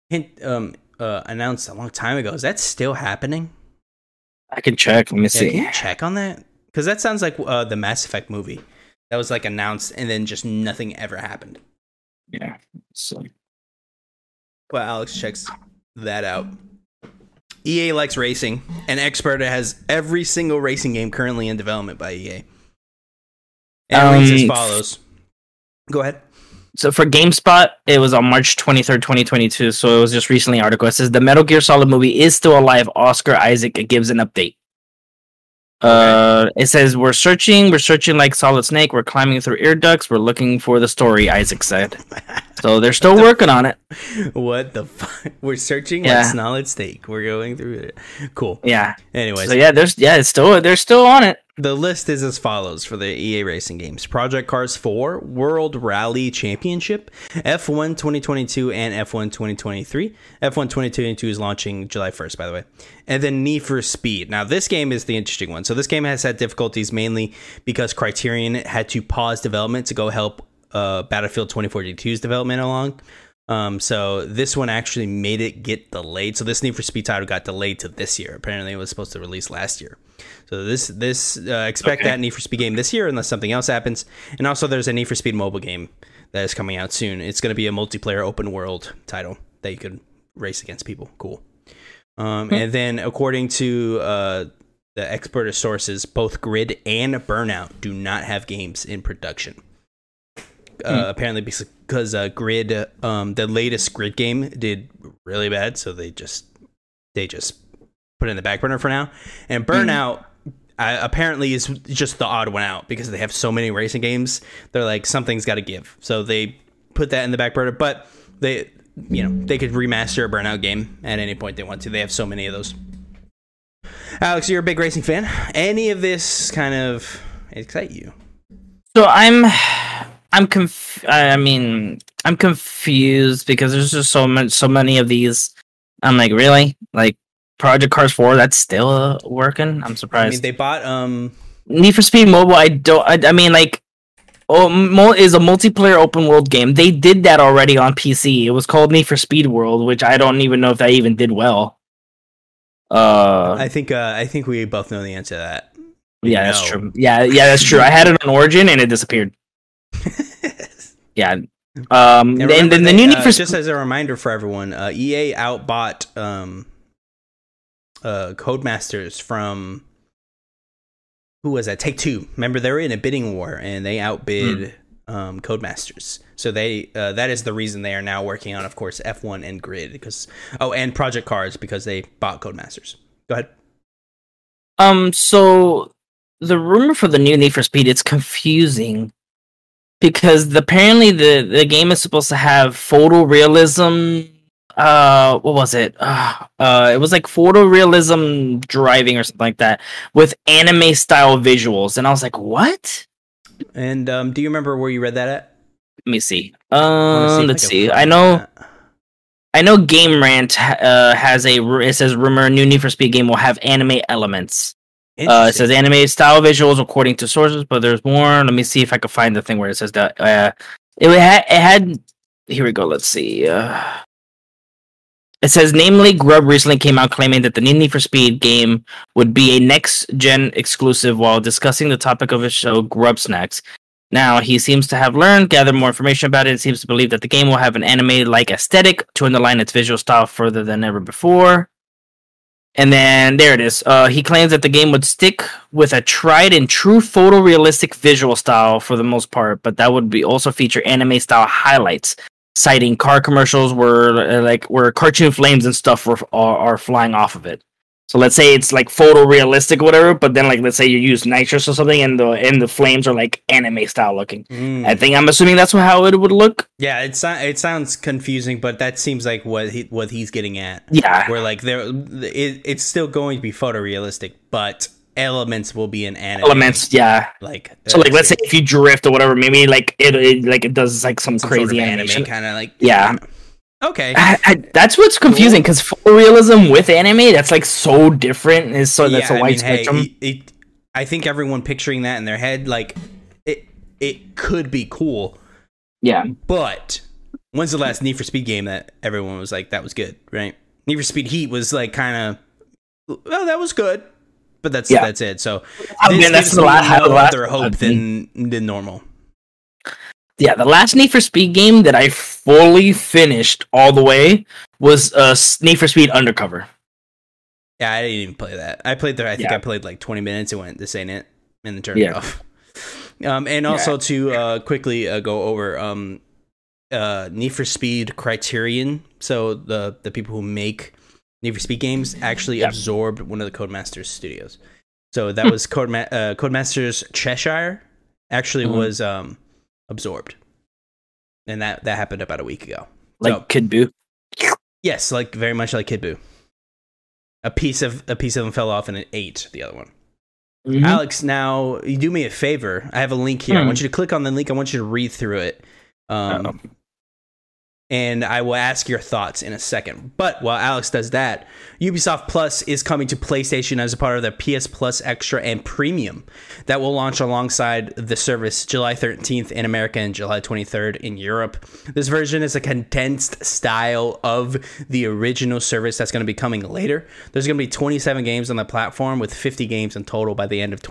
hint, um, uh, announced a long time ago. Is that still happening? I can check. Let me Yeah, see. can you check on that? Because that sounds like uh, the Mass Effect movie that was like announced and then just nothing ever happened. Yeah. So, Well, Alex checks that out. EA likes racing, and Xfire has every single racing game currently in development by EA. And it reads as Um, follows. Go ahead. so for GameSpot, it was on March 23rd, 2022. So it was just recently an article. It says the Metal Gear Solid movie is still alive. Oscar Isaac gives an update. Uh, it says we're searching, we're searching like Solid Snake, we're climbing through ear ducts, we're looking for the story. Isaac said. So they're still working on it. What the fuck? We're searching Yeah. like solid steak. We're going through it. Cool. Yeah. Anyways, So yeah, there's yeah, it's still they're still on it. The list is as follows for the EA racing games Project Cars 4, World Rally Championship, F1 2022, and F1 2023. F1 2022 is launching July 1st, by the way. And then Need for Speed. Now, this game is the interesting one. So, this game has had difficulties mainly because Criterion had to pause development to go help uh, Battlefield 2042's development along. Um, so this one actually made it get delayed. So this Need for Speed title got delayed to this year. Apparently, it was supposed to release last year. So this this uh, expect Okay. that Need for Speed game this year unless something else happens. And also, there's a Need for Speed mobile game that is coming out soon. It's going to be a multiplayer open world title that you could race against people. Cool. Um, and then, according to uh, the expert sources, both Grid and Burnout do not have games in production. Uh, Apparently, because uh, Grid, um, the latest Grid game did really bad, so they just they just put in the back burner for now. And Burnout uh, apparently is just the odd one out because they have so many racing games. They're like something's got to give, so they put that in the back burner. But they, you know, they could remaster a Burnout game at any point they want to. They have so many of those. Alex, you're a big racing fan. Any of this kind of excite you? So I'm I'm conf- I mean I'm confused because there's just so much so many of these. I'm like, really? Like Project Cars 4 that's still uh, working? I'm I surprised. mean, they bought um Need for Speed Mobile, I don't. I, I mean, like, oh, mo- is a multiplayer open world game. They did that already on PC. It was called Need for Speed World, which I don't even know if that even did well. Uh, I think uh, I think we both know the answer to that. yeah, that's true. Yeah, yeah, that's true. I had it on Origin and it disappeared. Yeah. Um, And and, then the new Need uh, for just as a reminder for everyone, uh, EA outbought um, uh, Codemasters from who was that? Take Two. Remember they were in a bidding war and they outbid Hmm. um, Codemasters. So they uh, that is the reason they are now working on, of course, F1 and Grid because oh, and Project Cars because they bought Codemasters. Go ahead. Um, so the rumor for the new Need for Speed it's confusing because the, apparently the the game is supposed to have photorealism. Uh, what was it? Uh, uh, it was like photorealism driving or something like that with anime style visuals, and I was like, what? And um, do you remember where you read that at? Let me see. I Um, I let's can see. I know. that. I know Game Rant uh, has a. It says rumor new Need for Speed game will have anime elements. Uh, it says anime style visuals according to sources, but there's more. Let me see if I can find the thing where it says that. Uh, it had. It had. Here we go. Let's see. Uh, it says, namely, Grubb recently came out claiming that the Need for Speed game would be a next gen exclusive while discussing the topic of his show, Grubbsnax. Now, he seems to have learned, gathered more information about it, and seems to believe that the game will have an anime like aesthetic to underline its visual style further than ever before. And then there it is. Uh, he claims that the game would stick with a tried and true photorealistic visual style for the most part, but that would be also feature anime style highlights, citing car commercials where uh, like where cartoon flames and stuff were, are, are flying off of it. So let's say it's like photorealistic or whatever, but then like let's say you use nitrous or something, and the and the flames are like anime style looking. Mm. I think I'm assuming that's how it would look. Yeah, it so- it sounds confusing, but that seems like what he what he's getting at. Yeah, Where like there, it, it's still going to be photorealistic, but elements will be in anime. elements. Yeah. like So like, let's say if you drift or whatever, maybe like it, it like it does like some, some sort crazy of animation. kind of like Yeah. Okay, I, I, that's what's confusing because photorealism with anime, that's like so different. Is so that's Yeah, a I wide mean, hey, spectrum. it, it- I think everyone picturing that in their head, like it, it could be cool, yeah, but when's the last Need for Speed game that everyone was like that was good, right? Need for Speed Heat was like kind of, well, that was good, but that's Yeah. that's it. So I this mean, that's the me la- how no the last other hope than than normal. yeah. The last Need for Speed game that I fully finished all the way was uh Need for Speed Undercover. Yeah, I didn't even play that. I played there. I think Yeah. I played like 20 minutes and went, "This ain't it," and then turned Yeah. it off. Um, and also to uh, quickly uh, go over um, uh, Need for Speed Criterion. So the the people who make Need for Speed games actually Yeah. absorbed one of the Codemasters studios. So that was Codema- uh, Codemasters Cheshire actually Mhm. was um, absorbed, and that that happened about a week ago. Like So- Kid Buu. Yes, like very much like Kid Buu. A piece of a piece of them fell off and it ate the other one. Mhm. Alex, now you do me a favor. I have a link here. I Hmm. want you to click on the link. I want you to read through it. Um. And I will ask your thoughts in a second. But while Alex does that, Ubisoft Plus is coming to PlayStation as a part of the PS Plus Extra and Premium that will launch alongside the service July 13th in America and July 23rd in Europe. This version is a condensed style of the original service that's going to be coming later. There's going to be 27 games on the platform with 50 games in total by the end of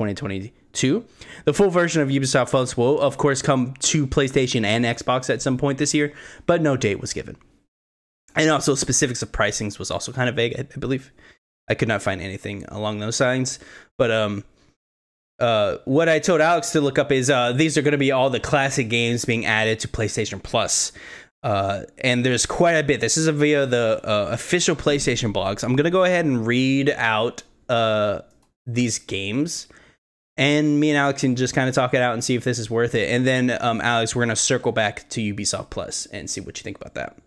2022. The full version of Ubisoft Plus will, of course, come to PlayStation and Xbox at some point this year, but no date was given. And also, specifics of pricings was also kind of vague, I, I believe. I could not find anything along those lines. But um, uh, what I told Alex to look up is uh, these are going to be all the classic games being added to PlayStation Plus. Uh, and there's quite a bit. This is a via the uh, official PlayStation blogs. I'm going to go ahead and read out uh, these games and me and Alex can just kind of talk it out and see if this is worth it. And then, um, Alex, we're gonna circle back to Ubisoft Plus and see what you think about that.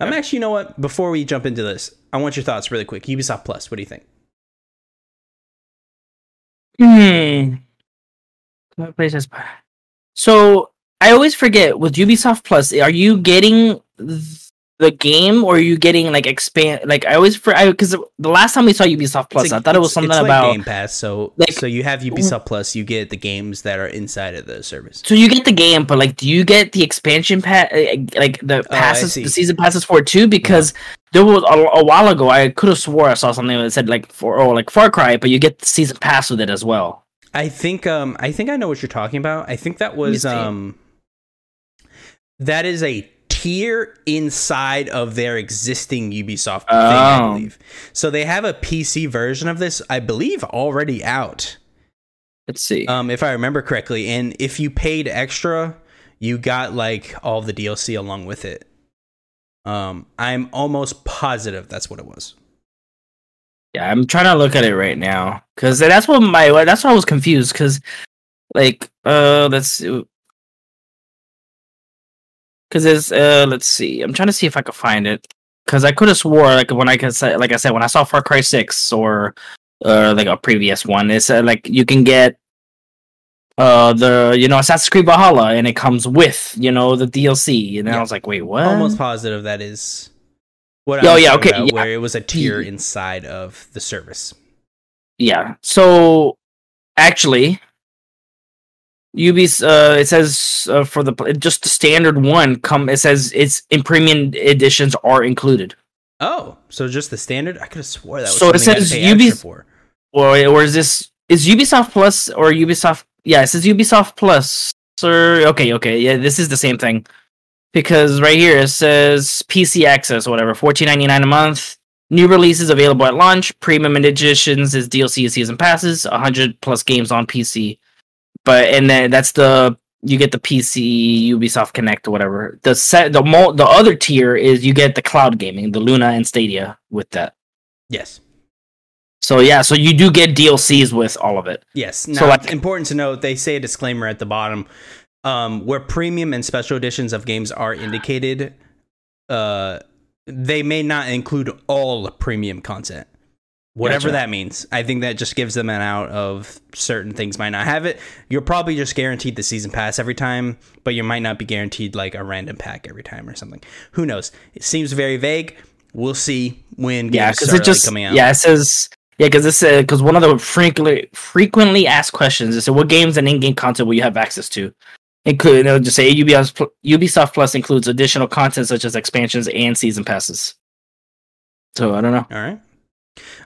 I'm Okay. actually, you know what? Before we jump into this, I want your thoughts really quick. Ubisoft Plus, what do you think? Hmm. PlayStation. So I always forget with Ubisoft Plus, are you getting th- the game or are you getting like expand? Like I always for i because the last time we saw Ubisoft Plus, a- I thought it was something like about. Game Pass. So, like- so you have Ubisoft Plus, you get the games that are inside of the service. So you get the game, but like, do you get the expansion pass? Like the Oh, passes, see. the season passes for too? Because there was a, a while ago, I could have swore I saw something that said like for oh like Far Cry, but you get the season pass with it as well. I think um I think I know what you're talking about. I think that was um that is a tier inside of their existing Ubisoft thing, I Oh. believe. So they have a PC version of this, I believe, already out. Let's see. Um, if I remember correctly. And if you paid extra, you got like all the DLC along with it. Um, I'm almost positive that's what it was. Yeah, I'm trying to look at it right now because that's what my that's why I was confused because like uh let's because it's uh let's see I'm trying to see if I could find it because I could have swore like when I could say like I said when I saw Far Cry Six or uh like a previous one it's uh, like you can get uh the you know Assassin's Creed Valhalla and it comes with you know the DLC and then Yeah. I was like wait what almost positive that is what Oh, yeah, okay, about, yeah. where it was a tier inside of the service. Yeah. So actually, Ubi's uh, it says uh, for the just the standard one come. It says it's in premium editions are included. Oh, so just the standard? I could have swore that was So it something I had to says pay extra Ubi's- for. Or or is this is Ubisoft Plus or Ubisoft? Yeah, it says Ubisoft Plus. Sir, okay, okay, yeah, this is the same thing. Because right here it says PC access whatever, fourteen ninety nine a month. New releases available at launch. Premium editions is DLC and season passes. hundred plus games on PC. But and then that's the you get the PC Ubisoft Connect or whatever. The set the mo- the other tier is you get the cloud gaming, the Luna and Stadia with that. Yes. So yeah, so you do get DLCs with all of it. Yes. Now, So, like- important to note, they say a disclaimer at the bottom. Um, where premium and special editions of games are indicated, uh, they may not include all premium content. Whatever Gotcha. that means. I think that just gives them an out of certain things might not have it. You're probably just guaranteed the season pass every time, but you might not be guaranteed like a random pack every time or something. Who knows? It seems very vague. We'll see when games Yeah, it just coming out. yeah it says yeah because this because one of the frequently frequently asked questions is so what games and in-game content will you have access to? It could it'll just say Ubisoft Ubisoft Plus includes additional content such as expansions and season passes. So I don't know. All right.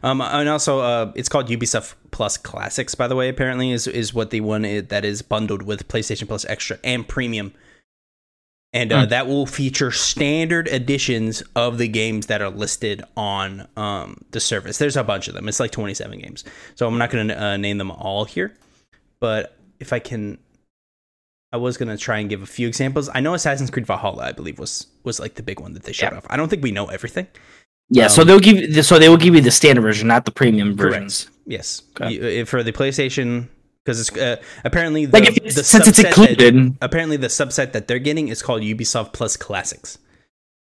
Um, and also, uh, it's called Ubisoft Plus Classics, by the way. Apparently, is is what the one i- that is bundled with PlayStation Plus Extra and Premium, and uh, Hmm. that will feature standard editions of the games that are listed on um the service. There's a bunch of them. It's like 27 games, so I'm not going to uh, name them all here, but if I can. I was gonna try and give a few examples. I know Assassin's Creed Valhalla, I believe, was was like the big one that they showed Yeah. off. I don't think we know everything, Yeah, so Um, they'll give you, so they will give you the standard version, not the premium versions. Correct. Yes, Okay. You- uh, for the PlayStation because it's uh, apparently the, Like if the since it's subset that- included, apparently the subset that they're getting is called Ubisoft Plus Classics,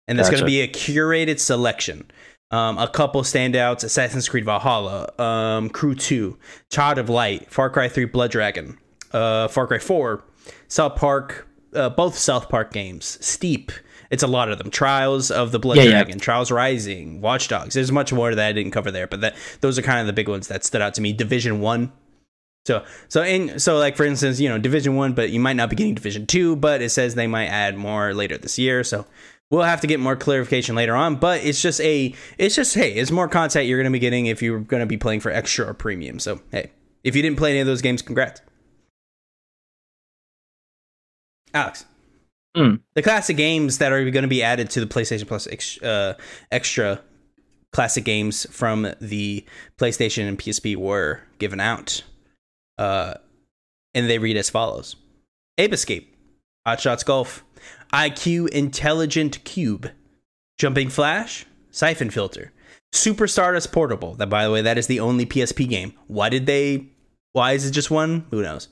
and there's going Gotcha. to be a curated selection. Um, a couple standouts: Assassin's Creed Valhalla, um, Crew Two, Child of Light, Far Cry Three, Blood Dragon, uh, Far Cry Four, South Park, uh, both South Park games, Steep. It's a lot of them. Trials of the Blood Yeah, yeah. Dragon, Trials Rising, Watch Dogs. There's much more that I didn't cover there, but that those are kind of the big ones that stood out to me. Division One, so so in so like for instance, you know, Division One, but you might not be getting Division Two, but it says they might add more later this year. So we'll have to get more clarification later on. But it's just a it's just hey, it's more content you're gonna be getting if you're gonna be playing for extra or premium. So hey, if you didn't play any of those games, congrats. Alex. Mm. The classic games that are going to be added to the PlayStation Plus ex- uh, extra classic games from the PlayStation and PSP were given out. Uh, and they read as follows Ape Escape, Hot Shots Golf, IQ Intelligent Cube, Jumping Flash, Siphon Filter, Super Stardust Portable. That, by the way, that is the only PSP game. Why did they? Why is it just one? Who knows?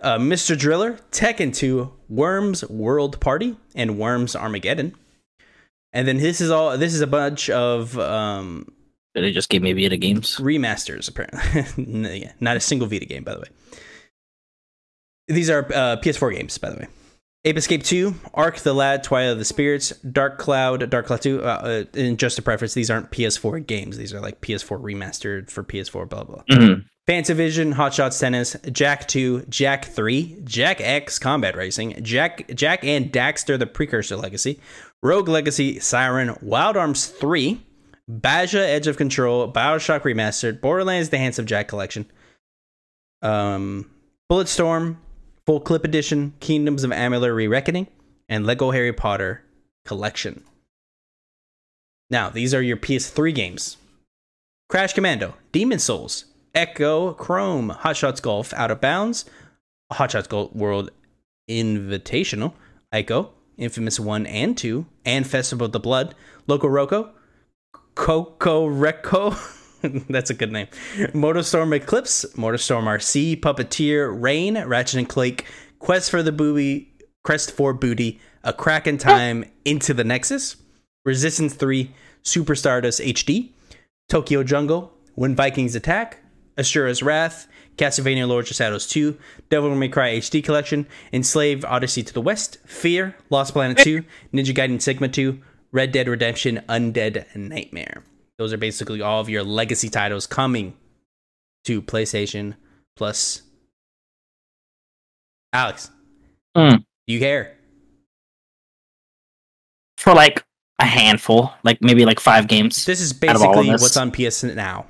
Uh, Mr. Driller, Tekken 2, Worms World Party, and Worms Armageddon. And then this is all. This is a bunch of um, they just gave me Vita games. remasters apparently No, yeah, not a single vita game by the way these are uh, ps4 games by the way ape escape 2 arc the lad twilight of the spirits dark cloud dark cloud 2 uh, uh, and just a preference these aren't ps4 games these are like ps4 remastered for ps4 blah blah Mhm. Fantavision, Hot Shots Tennis, Jak 2, Jak 3, Jak X Combat Racing, Jak Jak and Daxter the Precursor Legacy, Rogue Legacy, Siren, Wild Arms 3, Baja Edge of Control, Bioshock Remastered, Borderlands The Handsome Jack Collection, um, Bulletstorm, Full Clip Edition, Kingdoms of Amalur Re-Reckoning, and Lego Harry Potter Collection. Now, these are your PS3 games. Crash Commando, Demon Souls, Echochrome, Hot Shots Golf, Out of Bounds, Hot Shots Golf World Invitational, Ico, Infamous 1 and 2, and Festival of the Blood, Loco Roco, Coco Reco, that's a good name, Motorstorm Eclipse, Motorstorm RC, Puppeteer, Rain, Ratchet and Clank, Quest for the Booby, Crest for Booty, A Crack in Time, Into the Nexus, Resistance 3, Super Stardust HD, Tokyo Jungle, When Vikings Attack, Asura's Wrath, Castlevania Lords of Shadows 2, Devil May Cry HD Collection, Enslaved Odyssey to the West, Fear, Lost Planet 2, Ninja Gaiden Sigma 2, Red Dead Redemption Undead Nightmare. Those are basically all of your legacy titles coming to PlayStation Plus. Alex, Mm. do you care? For like a handful, like maybe like five games. This is Out of all of basically what's on PS Now.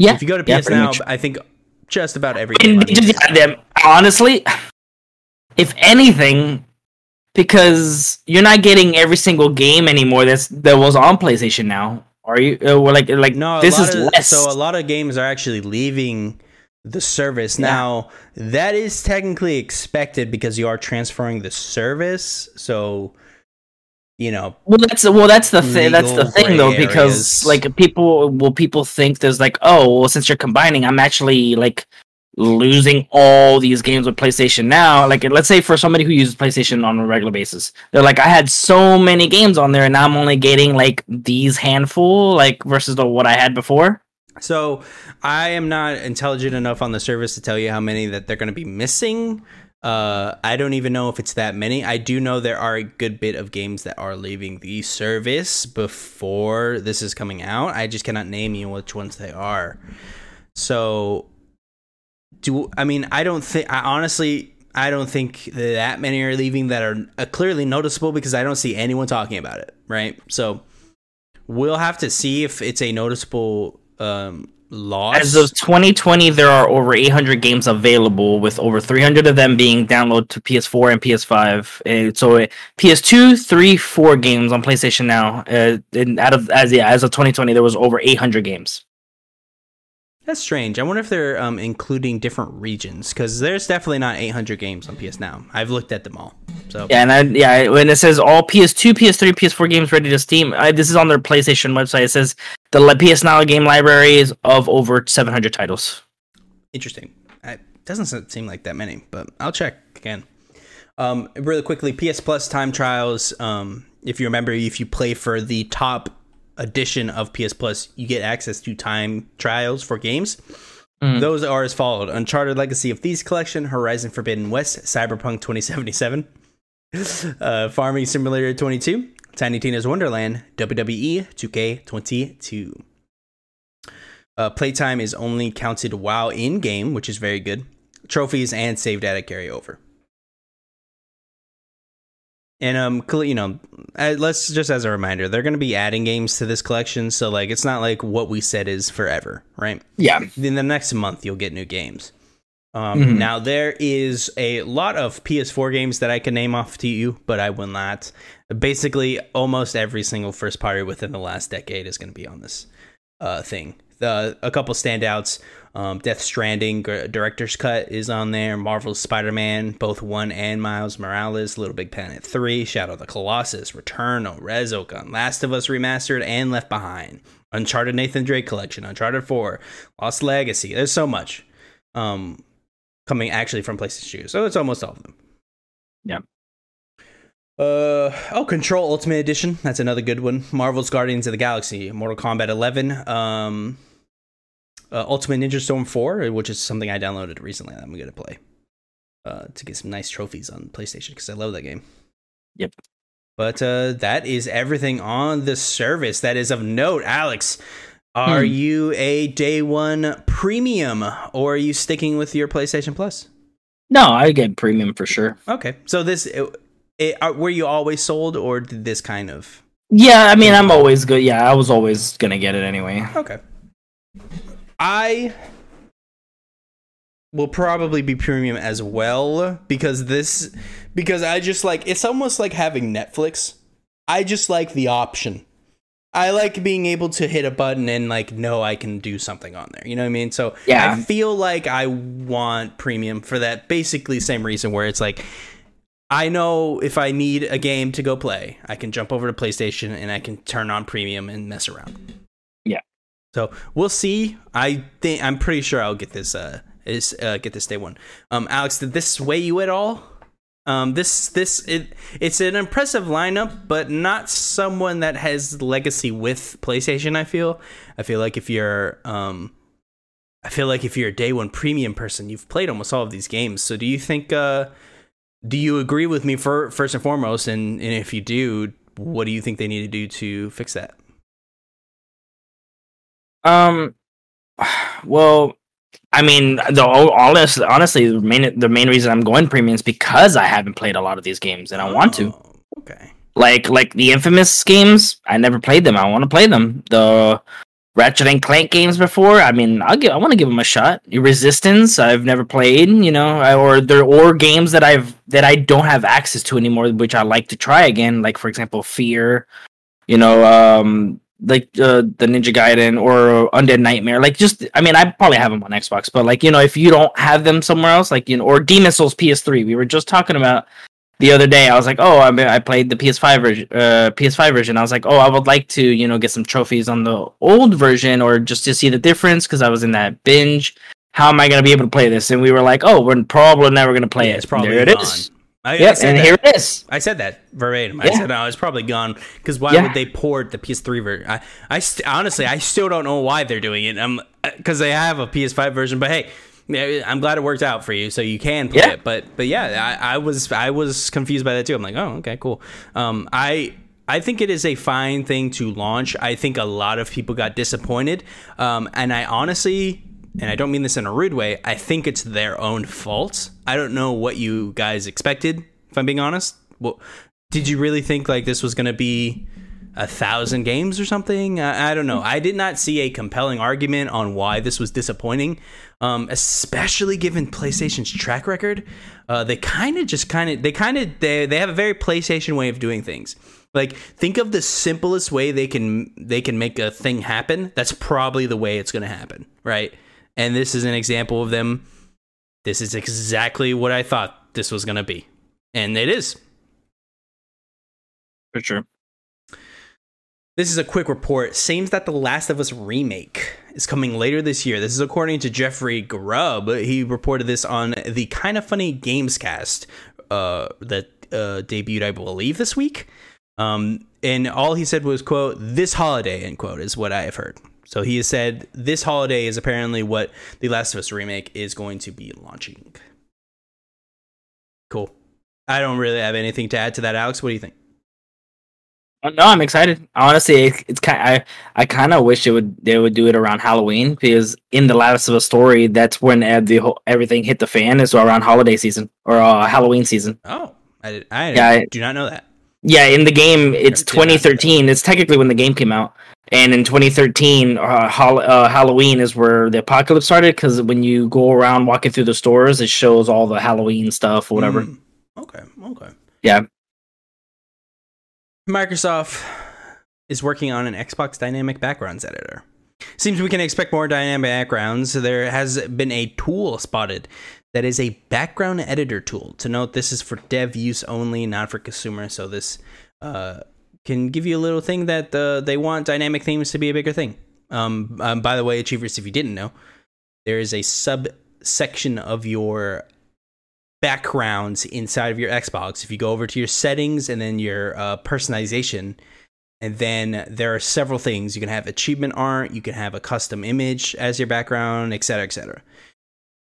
Yeah. If you go to yeah, PS pretty Now, much. I think just about every And game. just PS. Honestly, if anything, because you're not getting every single game anymore that's that was on PlayStation now. Are you? Uh, well, like like No, this is of- less. So a lot of games are actually leaving the service Yeah. now. That is technically expected because you are transferring the service. So, you know, Well, that's well, that's the thing. That's the thing, though, gray because like people, will people think there's like, oh, well, since you're combining, I'm actually like losing all these games with PlayStation now. Like, let's say for somebody who uses PlayStation on a regular basis, they're like, I had so many games on there, and now I'm only getting like these handful, like versus the what I had before. So I am not intelligent enough on the service to tell you how many that they're going to be missing. Uh, I don't even know if it's that many. I do know there are a good bit of games that are leaving the service before this is coming out. I just cannot name you which ones they are. So, do I mean I don't think I honestly I don't think that many are leaving that are uh, clearly noticeable because I don't see anyone talking about it. Right. So we'll have to see if it's a noticeable um, loss. As of 2020, there are over 800 games available, with over 300 of them being downloaded to PS4 and PS5. And so uh, PS2, three, four games on PlayStation now. Uh, and out of as yeah, as of 2020, there was over 800 games. That's strange. I wonder if they're um, including different regions because there's definitely not 800 games on PS Now. I've looked at them all. So Yeah, and I, yeah, when it says all PS2, PS3, PS4 games ready to Steam, I, this is on their PlayStation website. It says the PS Now game library is of over 700 titles. interesting. It doesn't seem like that many, but I'll check again. Um, really quickly, PS Plus time trials. Um, if you remember, if you play for the top edition of PS Plus, you get access to time trials for games. Mhm. Those are as followed: Uncharted Legacy of Thieves Collection, Horizon Forbidden West, Cyberpunk 2077, uh, Farming Simulator 22, Tiny Tina's Wonderland, WWE 2K22. Uh, playtime is only counted while in game, which is very good. Trophies and save data carry over. And um, you know, let's just as a reminder, they're going to be adding games to this collection, so like it's not like what we said is forever, right? Yeah. in the next month you'll get new games. Um, Mhm. Now there is a lot of PS4 games that I can name off to you, but I will not. Basically, almost every single first party within the last decade is going to be on this uh, thing. The a couple standouts: um, Death Stranding director's cut is on there. Marvel's Spider-Man, both one and Miles Morales. Little Big Planet three, Shadow of the Colossus, Returnal, Resogun, Last of Us remastered, and Left Behind. Uncharted Nathan Drake collection, Uncharted 4, Lost Legacy. There's so much um, coming actually from PlayStation Studios. So it's almost all of them. Yeah. Uh oh, Control Ultimate Edition. That's another good one. Marvel's Guardians of the Galaxy, Mortal Kombat 11, um, uh, Ultimate Ninja Storm 4, which is something I downloaded recently. that I'm gonna play uh, to get some nice trophies on PlayStation because I love that game. Yep. But uh, that is everything on the service that is of note. Alex, are Hmm. you a day one premium or are you sticking with your PlayStation Plus? No, I get premium for sure. Okay, so this it, it, are, were you always sold or did this kind of Yeah, I mean, I'm always good. Yeah, I was always gonna get it anyway. okay? I will probably be premium as well because this because I just like it's almost like having Netflix. I just like the option. I like being able to hit a button and like know I can do something on there. You know what I mean? So Yeah. I feel like I want premium for that basically same reason where it's like I know if I need a game to go play, I can jump over to PlayStation and I can turn on premium and mess around. So we'll see. I think I'm pretty sure I'll get this. Uh, is uh, get this day one. Um, Alex, did this sway you at all? Um, this this it it's an impressive lineup, but not someone that has legacy with PlayStation. I feel. I feel like if you're um, I feel like if you're a day one premium person, you've played almost all of these games. So do you think? Uh, do you agree with me for first and foremost? And and if you do, what do you think they need to do to fix that? Um, well, I mean, the honest, honestly, the main the main reason I'm going premium is because I haven't played a lot of these games and I want to. Oh, Okay. Like like the infamous games, I never played them. I want to play them. The Ratchet and Clank games before. I mean, I'll give. I want to give them a shot. Resistance, I've never played. You know, I, or there or games that I've that I don't have access to anymore, which I like to try again. Like for example, Fear. You know, um, like uh, the Ninja Gaiden or Undead Nightmare. Like just, I mean, I probably have them on Xbox, but like you know, if you don't have them somewhere else, like you know, or Demon Souls PS3. We were just talking about the other day. I was like, oh, I mean, I played the PS5 version. Uh, PS5 version. I was like, oh, I would like to, you know, get some trophies on the old version, or just to see the difference because I was in that binge. How am I going to be able to play this? And we were like, oh, we're probably never going to play Yeah, it. it's probably there it is. I, I Yep, said and that. here it is. I said that verbatim. I said, "Oh, it's probably gone." Because why Yeah. would they port the PS3 version? I, I st- honestly, I still don't know why they're doing it. Um, because they have a PS5 version, but hey, I'm glad it worked out for you, so you can play Yeah. it. But, but yeah, I, I was, I was confused by that too. I'm like, oh, okay, cool. Um, I. I think it is a fine thing to launch. I think a lot of people got disappointed. Um, and I honestly, and I don't mean this in a rude way, I think it's their own fault. I don't know what you guys expected, if I'm being honest. Well, did you really think like this was going to be a thousand games or something? I, I don't know. I did not see a compelling argument on why this was disappointing, um, especially given PlayStation's track record. Uh, they kind of just kind of they kind of they they have a very PlayStation way of doing things. Like think of the simplest way they can they can make a thing happen. That's probably the way it's going to happen, right? And this is an example of them. This is exactly what I thought this was going to be, and it is. For sure. This is a quick report. Seems that the Last of Us remake is coming later this year. This is according to Jeffrey Grubb. He reported this on the Kind of Funny Gamescast uh, that uh, debuted, I believe, this week. Um, and all he said was, "quote This holiday," end quote, is what I have heard. So he has said this holiday is apparently what the Last of Us remake is going to be launching. Cool. I don't really have anything to add to that, Alex. What do you think? Uh, No, I'm excited. Honestly, it, it's kind. I I kind of wish it would they would do it around Halloween because in the Last of Us story, that's when the whole, everything hit the fan is around holiday season or uh, Halloween season. Oh, I, did, I Yeah, I- do not know that. Yeah, in the game, it's Never did that. 2013. It's technically when the game came out, and in 2013, uh, hol- uh, Halloween is where the apocalypse started. Because when you go around walking through the stores, it shows all the Halloween stuff or whatever. Mm, okay. Okay. Yeah. Microsoft is working on an Xbox Dynamic Backgrounds editor. Seems we can expect more dynamic backgrounds. There has been a tool spotted that is a background editor tool. To note, this is for dev use only, not for consumer. So this uh, can give you a little thing that uh, they want dynamic themes to be a bigger thing. Um, um, by the way, Achievers, if you didn't know, there is a subsection of your backgrounds inside of your Xbox. If you go over to your settings and then your uh, personalization, and then there are several things you can have achievement art, you can have a custom image as your background, etc., etc.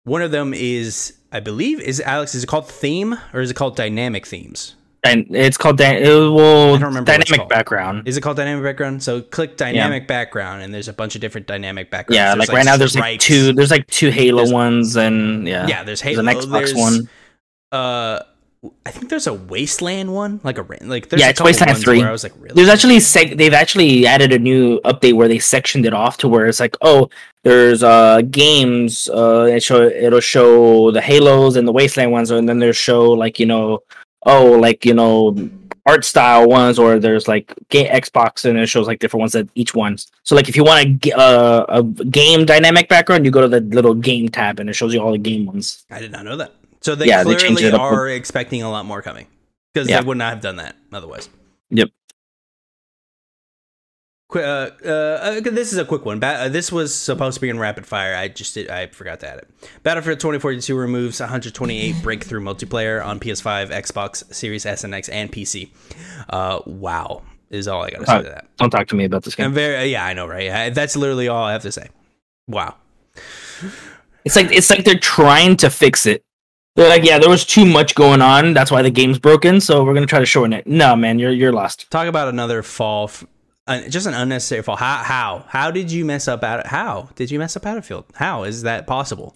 One of them is, I believe, is Alex. Is it called theme or is it called dynamic themes? And it's called dy- it will don't remember dynamic background. Is it called dynamic background? So click dynamic background, and there's a bunch of different dynamic backgrounds. Yeah, There's, like, right now there's like two. There's like two Halo There's- ones, and yeah, Yeah, there's Halo. there's an Xbox there's, one. Uh, I think there's a Wasteland one, like a like there's Yeah, a it's Wasteland ones 3. Where I was like, really? There's actually seg- they've actually added a new update where they sectioned it off to where it's like, oh, there's uh games, uh, it show it'll show the Halos and the Wasteland ones, and then there's show like you know, oh, like you know, art style ones, or there's like ga- Xbox and it shows like different ones that each ones. So like if you want a, uh, a game dynamic background, you go to the little game tab and it shows you all the game ones. I did not know that. So they Yeah, they clearly up. are expecting a lot more coming because Yeah. they would not have done that otherwise. Yep. Qu- uh, uh, uh, this is a quick one. Ba- uh, this was supposed to be in rapid fire. I just did, I forgot to add it. Battlefield 2042 removes 128 breakthrough multiplayer on PS5, Xbox Series S and X, and PC. Uh, wow, is all I got to say Uh, to that. Don't talk to me about this game. I'm very yeah, I know, right? I, that's literally all I have to say. Wow. It's like it's like they're trying to fix it. They're like, yeah, there was too much going on. That's why the game's broken. So we're gonna try to shorten it. No, man, you're you're lost. Talk about another fall, f- uh, just an unnecessary fall. How how how did you mess up? Bat- how did you mess up Battlefield? How is that possible?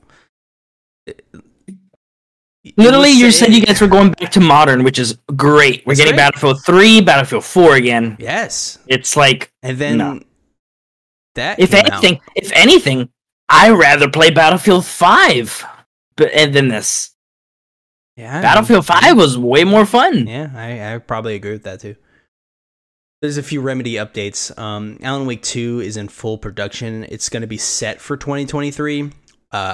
It- it Literally, you said you guys were going back to modern, which is great. We're It's getting great. Battlefield Three, Battlefield Four again. yes, It's like, and then No. that if came out. anything, if anything, I rather play Battlefield Five, but and than this. Yeah, Battlefield Five was way more fun. Yeah, I, I probably agree with that too. There's a few remedy updates. Um, Alan Wake 2 is in full production. It's going to be set for 2023. Uh,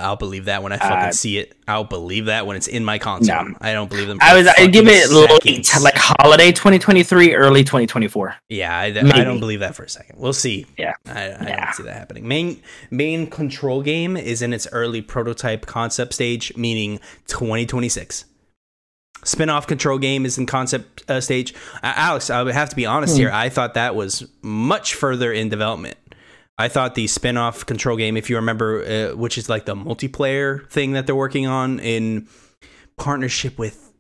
I'll believe that when I fucking Uh, see it. I'll believe that when it's in my console. No. I don't believe them. I was I give it late, like holiday 2023, early 2024. yeah, I, I don't believe that for a second. We'll see. Yeah. I, I Yeah. don't see that happening. Main main control game is in its early prototype concept stage, meaning 2026. Spin-off control game is in concept uh, stage. Uh, Alex, I would have to be honest Hmm. here. I thought that was much further in development. I thought the spin-off control game, if you remember, uh, which is like the multiplayer thing that they're working on in partnership with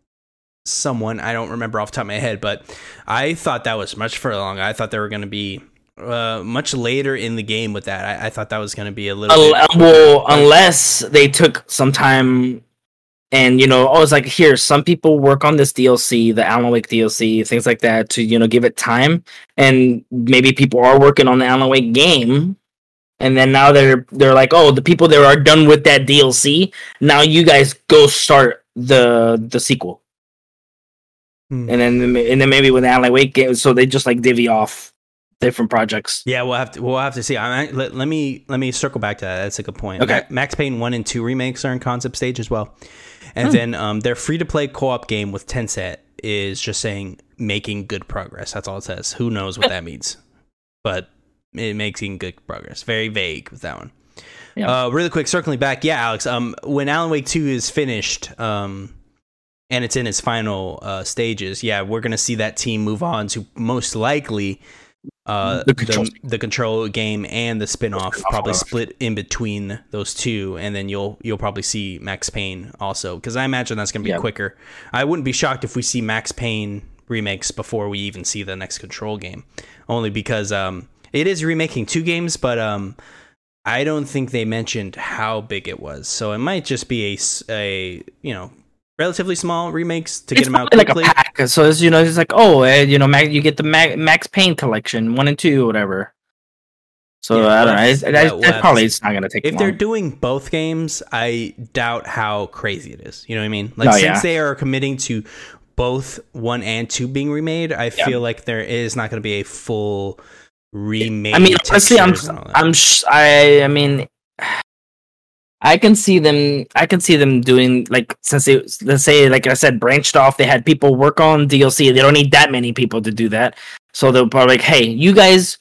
someone, I don't remember off the top of my head, but I thought that was much further along. I thought they were going to be uh, much later in the game with that. I, I thought that was going to be a little. Bit well, unless they took some time and you know, oh, it's like here, some people work on this DLC, the Alan Wake DLC, things like that, to you know give it time, and maybe people are working on the Alan Wake game, and then now they're they're like, oh, the people that are done with that DLC, now you guys go start the the sequel, Hmm. and then and then maybe with the Alan Wake game, so they just like divvy off different projects. Yeah, we'll have to we'll have to see. I mean, let, let me let me circle back to that. That's a good point. Okay. Max Payne one and two remakes are in concept stage as well, and Hmm. then um, their free to play co op game with Tencent is just saying making good progress. That's all it says. Who knows what that means? But it making good progress. Very vague with that one. Yeah. Uh, really quick, circling back, yeah, Alex. Um, when Alan Wake Two is finished, um, and it's in its final uh, stages, yeah, we're gonna see that team move on to most likely uh, The control- the, the control game and the spin-off probably split in between those two and then you'll you'll probably see Max Payne also because I imagine that's going to be Yeah. quicker. I wouldn't be shocked if we see Max Payne remakes before we even see the next control game only because um it is remaking two games but um I don't think they mentioned how big it was. So it might just be a, a you know, relatively small remakes to get them out probably like quickly. a pack. So it's you know it's like oh eh, you know Mac, you get the Mac, Max Payne collection one and two whatever. So Yeah, I don't know. It's, well, that's, we'll that's have probably it's not gonna take. if long. they're doing both games, I doubt how crazy it is. You know what I mean? Like Oh, since yeah. they are committing to both one and two being remade, I Yeah. feel like there is not going to be a full remake. I mean, honestly, I'm, textures and all that. I'm, sh- I, I mean, I can see them. I can see them doing like since they let's say like I said, branched off. They had people work on DLC. They don't need that many people to do that. So they'll probably like, hey, you guys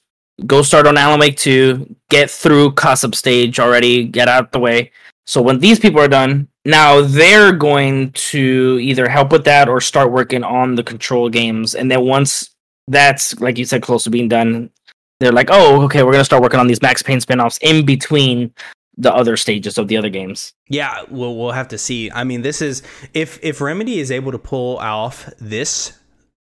go start on Alan Wake two, get through Cusp stage already, get out the way. So when these people are done, now they're going to either help with that or start working on the control games. And then once that's like you said, close to being done, they're like, oh, okay, we're gonna start working on these Max Payne spin-offs in between the other stages of the other games. Yeah, we'll we'll have to see. I mean, this is if if Remedy is able to pull off this,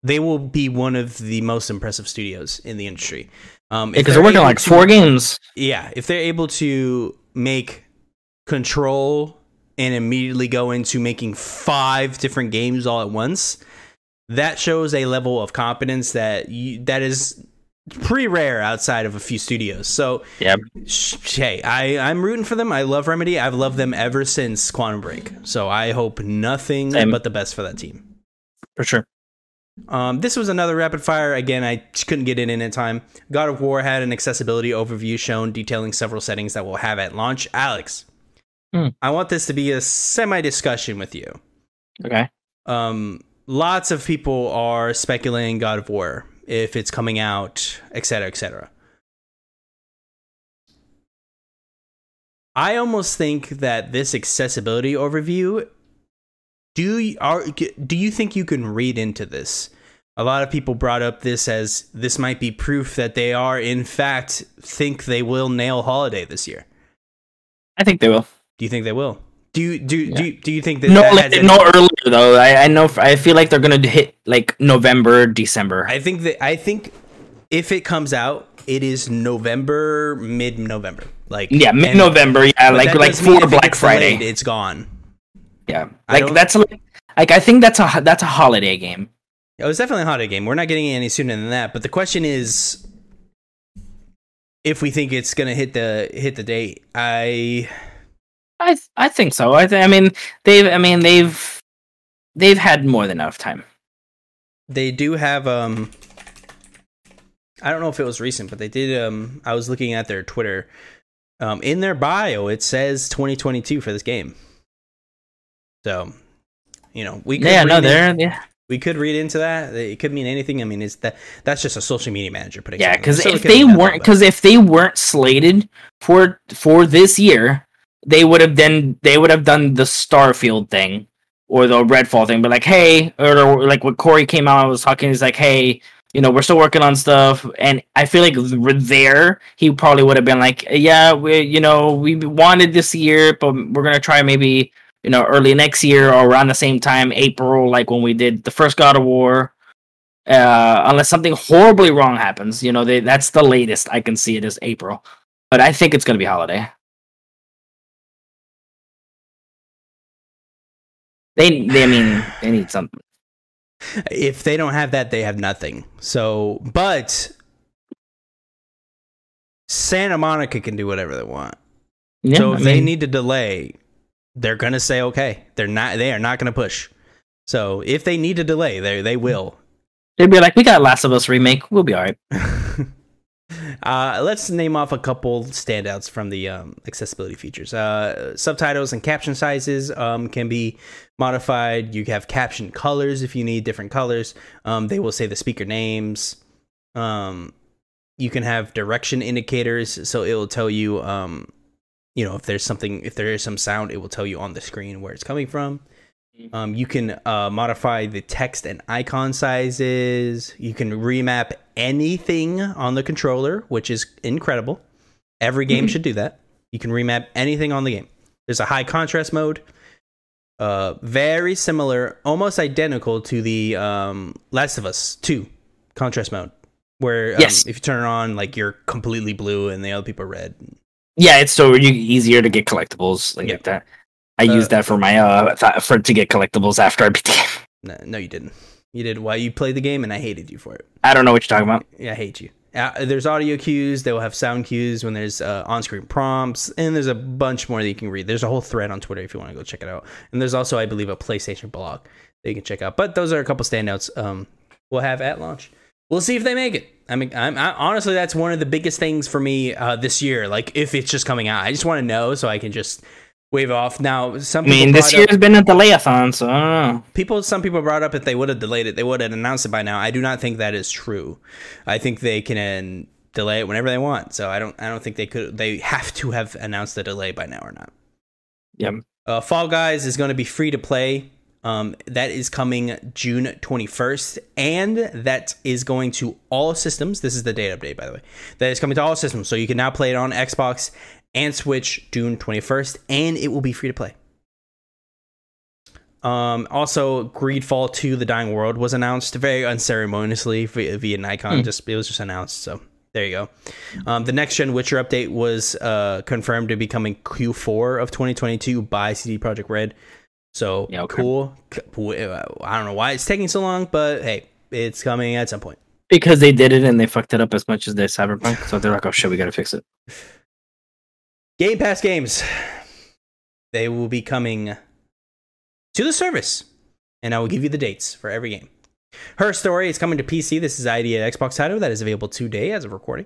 they will be one of the most impressive studios in the industry. Um, Because they're working on able like to- four games. Yeah, if they're able to make Control and immediately go into making five different games all at once, that shows a level of competence that you, that is pretty rare outside of a few studios. So Yeah. sh- hey, I I'm rooting for them. I love Remedy. I've loved them ever since Quantum Break. So I hope nothing Same. but the best for that team. For sure. Um, this was another rapid fire. Again, I couldn't get in in time. God of War had an accessibility overview shown detailing several settings that we'll have at launch. Alex, Hmm. I want this to be a semi discussion with you. Okay. Um, lots of people are speculating God of War if it's coming out, etc., etc. I almost think that this accessibility overview do you, are do you think you can read into this? A lot of people brought up this as this might be proof that they are in fact think they will nail holiday this year. I think they will. Do you think they will? Do you do Yeah. do you, do you think that No, that like, any- no earlier though. I, I know. I feel like they're gonna hit like November, December. I think that I think if it comes out, it is November, mid November. Like yeah, mid November. Yeah, like like doesn't for if it Black delayed, Friday. it's gone. Yeah, like that's like, like I think that's a that's a holiday game. It was definitely a holiday game. We're not getting any sooner than that. But the question is, if we think it's gonna hit the hit the date, I I th- I think so. I th- I mean they've I mean they've they've had more than enough time. they do have um. I don't know if it was recent, but they did. Um, I was looking at their Twitter. Um, in their bio, it says 2022 for this game. So, you know, we could Yeah, no, read they're yeah. we could read into that. It could mean anything. I mean, it's that that's just a social media manager putting. Yeah, because if they weren't, because if they weren't slated for for this year, they would have then they would have done the Starfield thing or the Redfall thing. But like, hey, or, or like what Cory came out and was talking, he's like, hey, you know, we're still working on stuff, and I feel like there. He probably would have been like, yeah, we, you know, we wanted this year, but we're gonna try maybe. You know, early next year or around the same time, April, like when we did the first God of War, uh, unless something horribly wrong happens. You know, they, that's the latest I can see it is April, but I think it's to be holiday. They, they, I mean, they need something. if they don't have that, they have nothing. So, but Santa Monica can do whatever they want. Yeah, so I if they need to delay, they're gonna say okay. They're not. They are not gonna push. So if they need to delay, they they will. they'd be like, "We got Last of Us remake. We'll be all right." Uh, let's name off a couple standouts from the um, accessibility features. Uh, subtitles and caption sizes um, can be modified. You have caption colors if you need different colors. Um, they will say the speaker names. Um, you can have direction indicators, so it will tell you, um, you know, if there's something, if there is some sound, it will tell you on the screen where it's coming from. Um, you can uh, modify the text and icon sizes. You can remap anything on the controller, which is incredible. Every game should do that. You can remap anything on the game. There's a high contrast mode, uh, very similar, almost identical to the um, Last of Us 2 contrast mode, where um, Yes. if you turn it on, like you're completely blue and the other people are red. Yeah, it's so easier to get collectibles like, Yeah. like that. I Uh, use that for my uh for to get collectibles after I beat the game. No, no, you didn't. You did while you played the game, and I hated you for it. I don't know what you're talking about. Yeah, I hate you. Uh, there's audio cues. They will have sound cues when there's uh, on-screen prompts, and there's a bunch more that you can read. There's a whole thread on Twitter if you want to go check it out. And there's also, I believe, a PlayStation blog that you can check out. But those are a couple standouts. Um, we'll have at launch. We'll see if they make it. I mean, I'm, I, honestly, that's one of the biggest things for me uh, this year. Like, if it's just coming out, I just want to know so I can just wave off. Now, some I mean, people this brought up- year's been a delayathon, so I don't know. people some people brought up if they would have delayed it they would have announced it by now. I do not think that is true. I think they can uh, delay it whenever they want. So i don't i don't think they could they have to have announced the delay by now or not. Yeah, uh, fall guys is going to be free to play. Um, that is coming june 21st and that is going to all systems this is the date update by the way that is coming to all systems. So you can now play it on xbox and switch june 21st and it will be free to play um, also, Greedfall 2: The Dying World was announced very unceremoniously via, via Nacon. Just it was just announced. So there you go. Um, the next gen Witcher update was uh, confirmed to be coming Q4 of 2022 by CD Projekt Red. So Yeah, okay. cool. I don't know why it's taking so long, but hey, it's coming at some point. because they did it and they fucked it up as much as they Cyberpunk, so they're like, "Oh shit, we gotta fix it." Game Pass games. They will be coming to the service, and I will give you the dates for every game. Her Story is coming to PC. This is ID at Xbox title that is available today as of recording.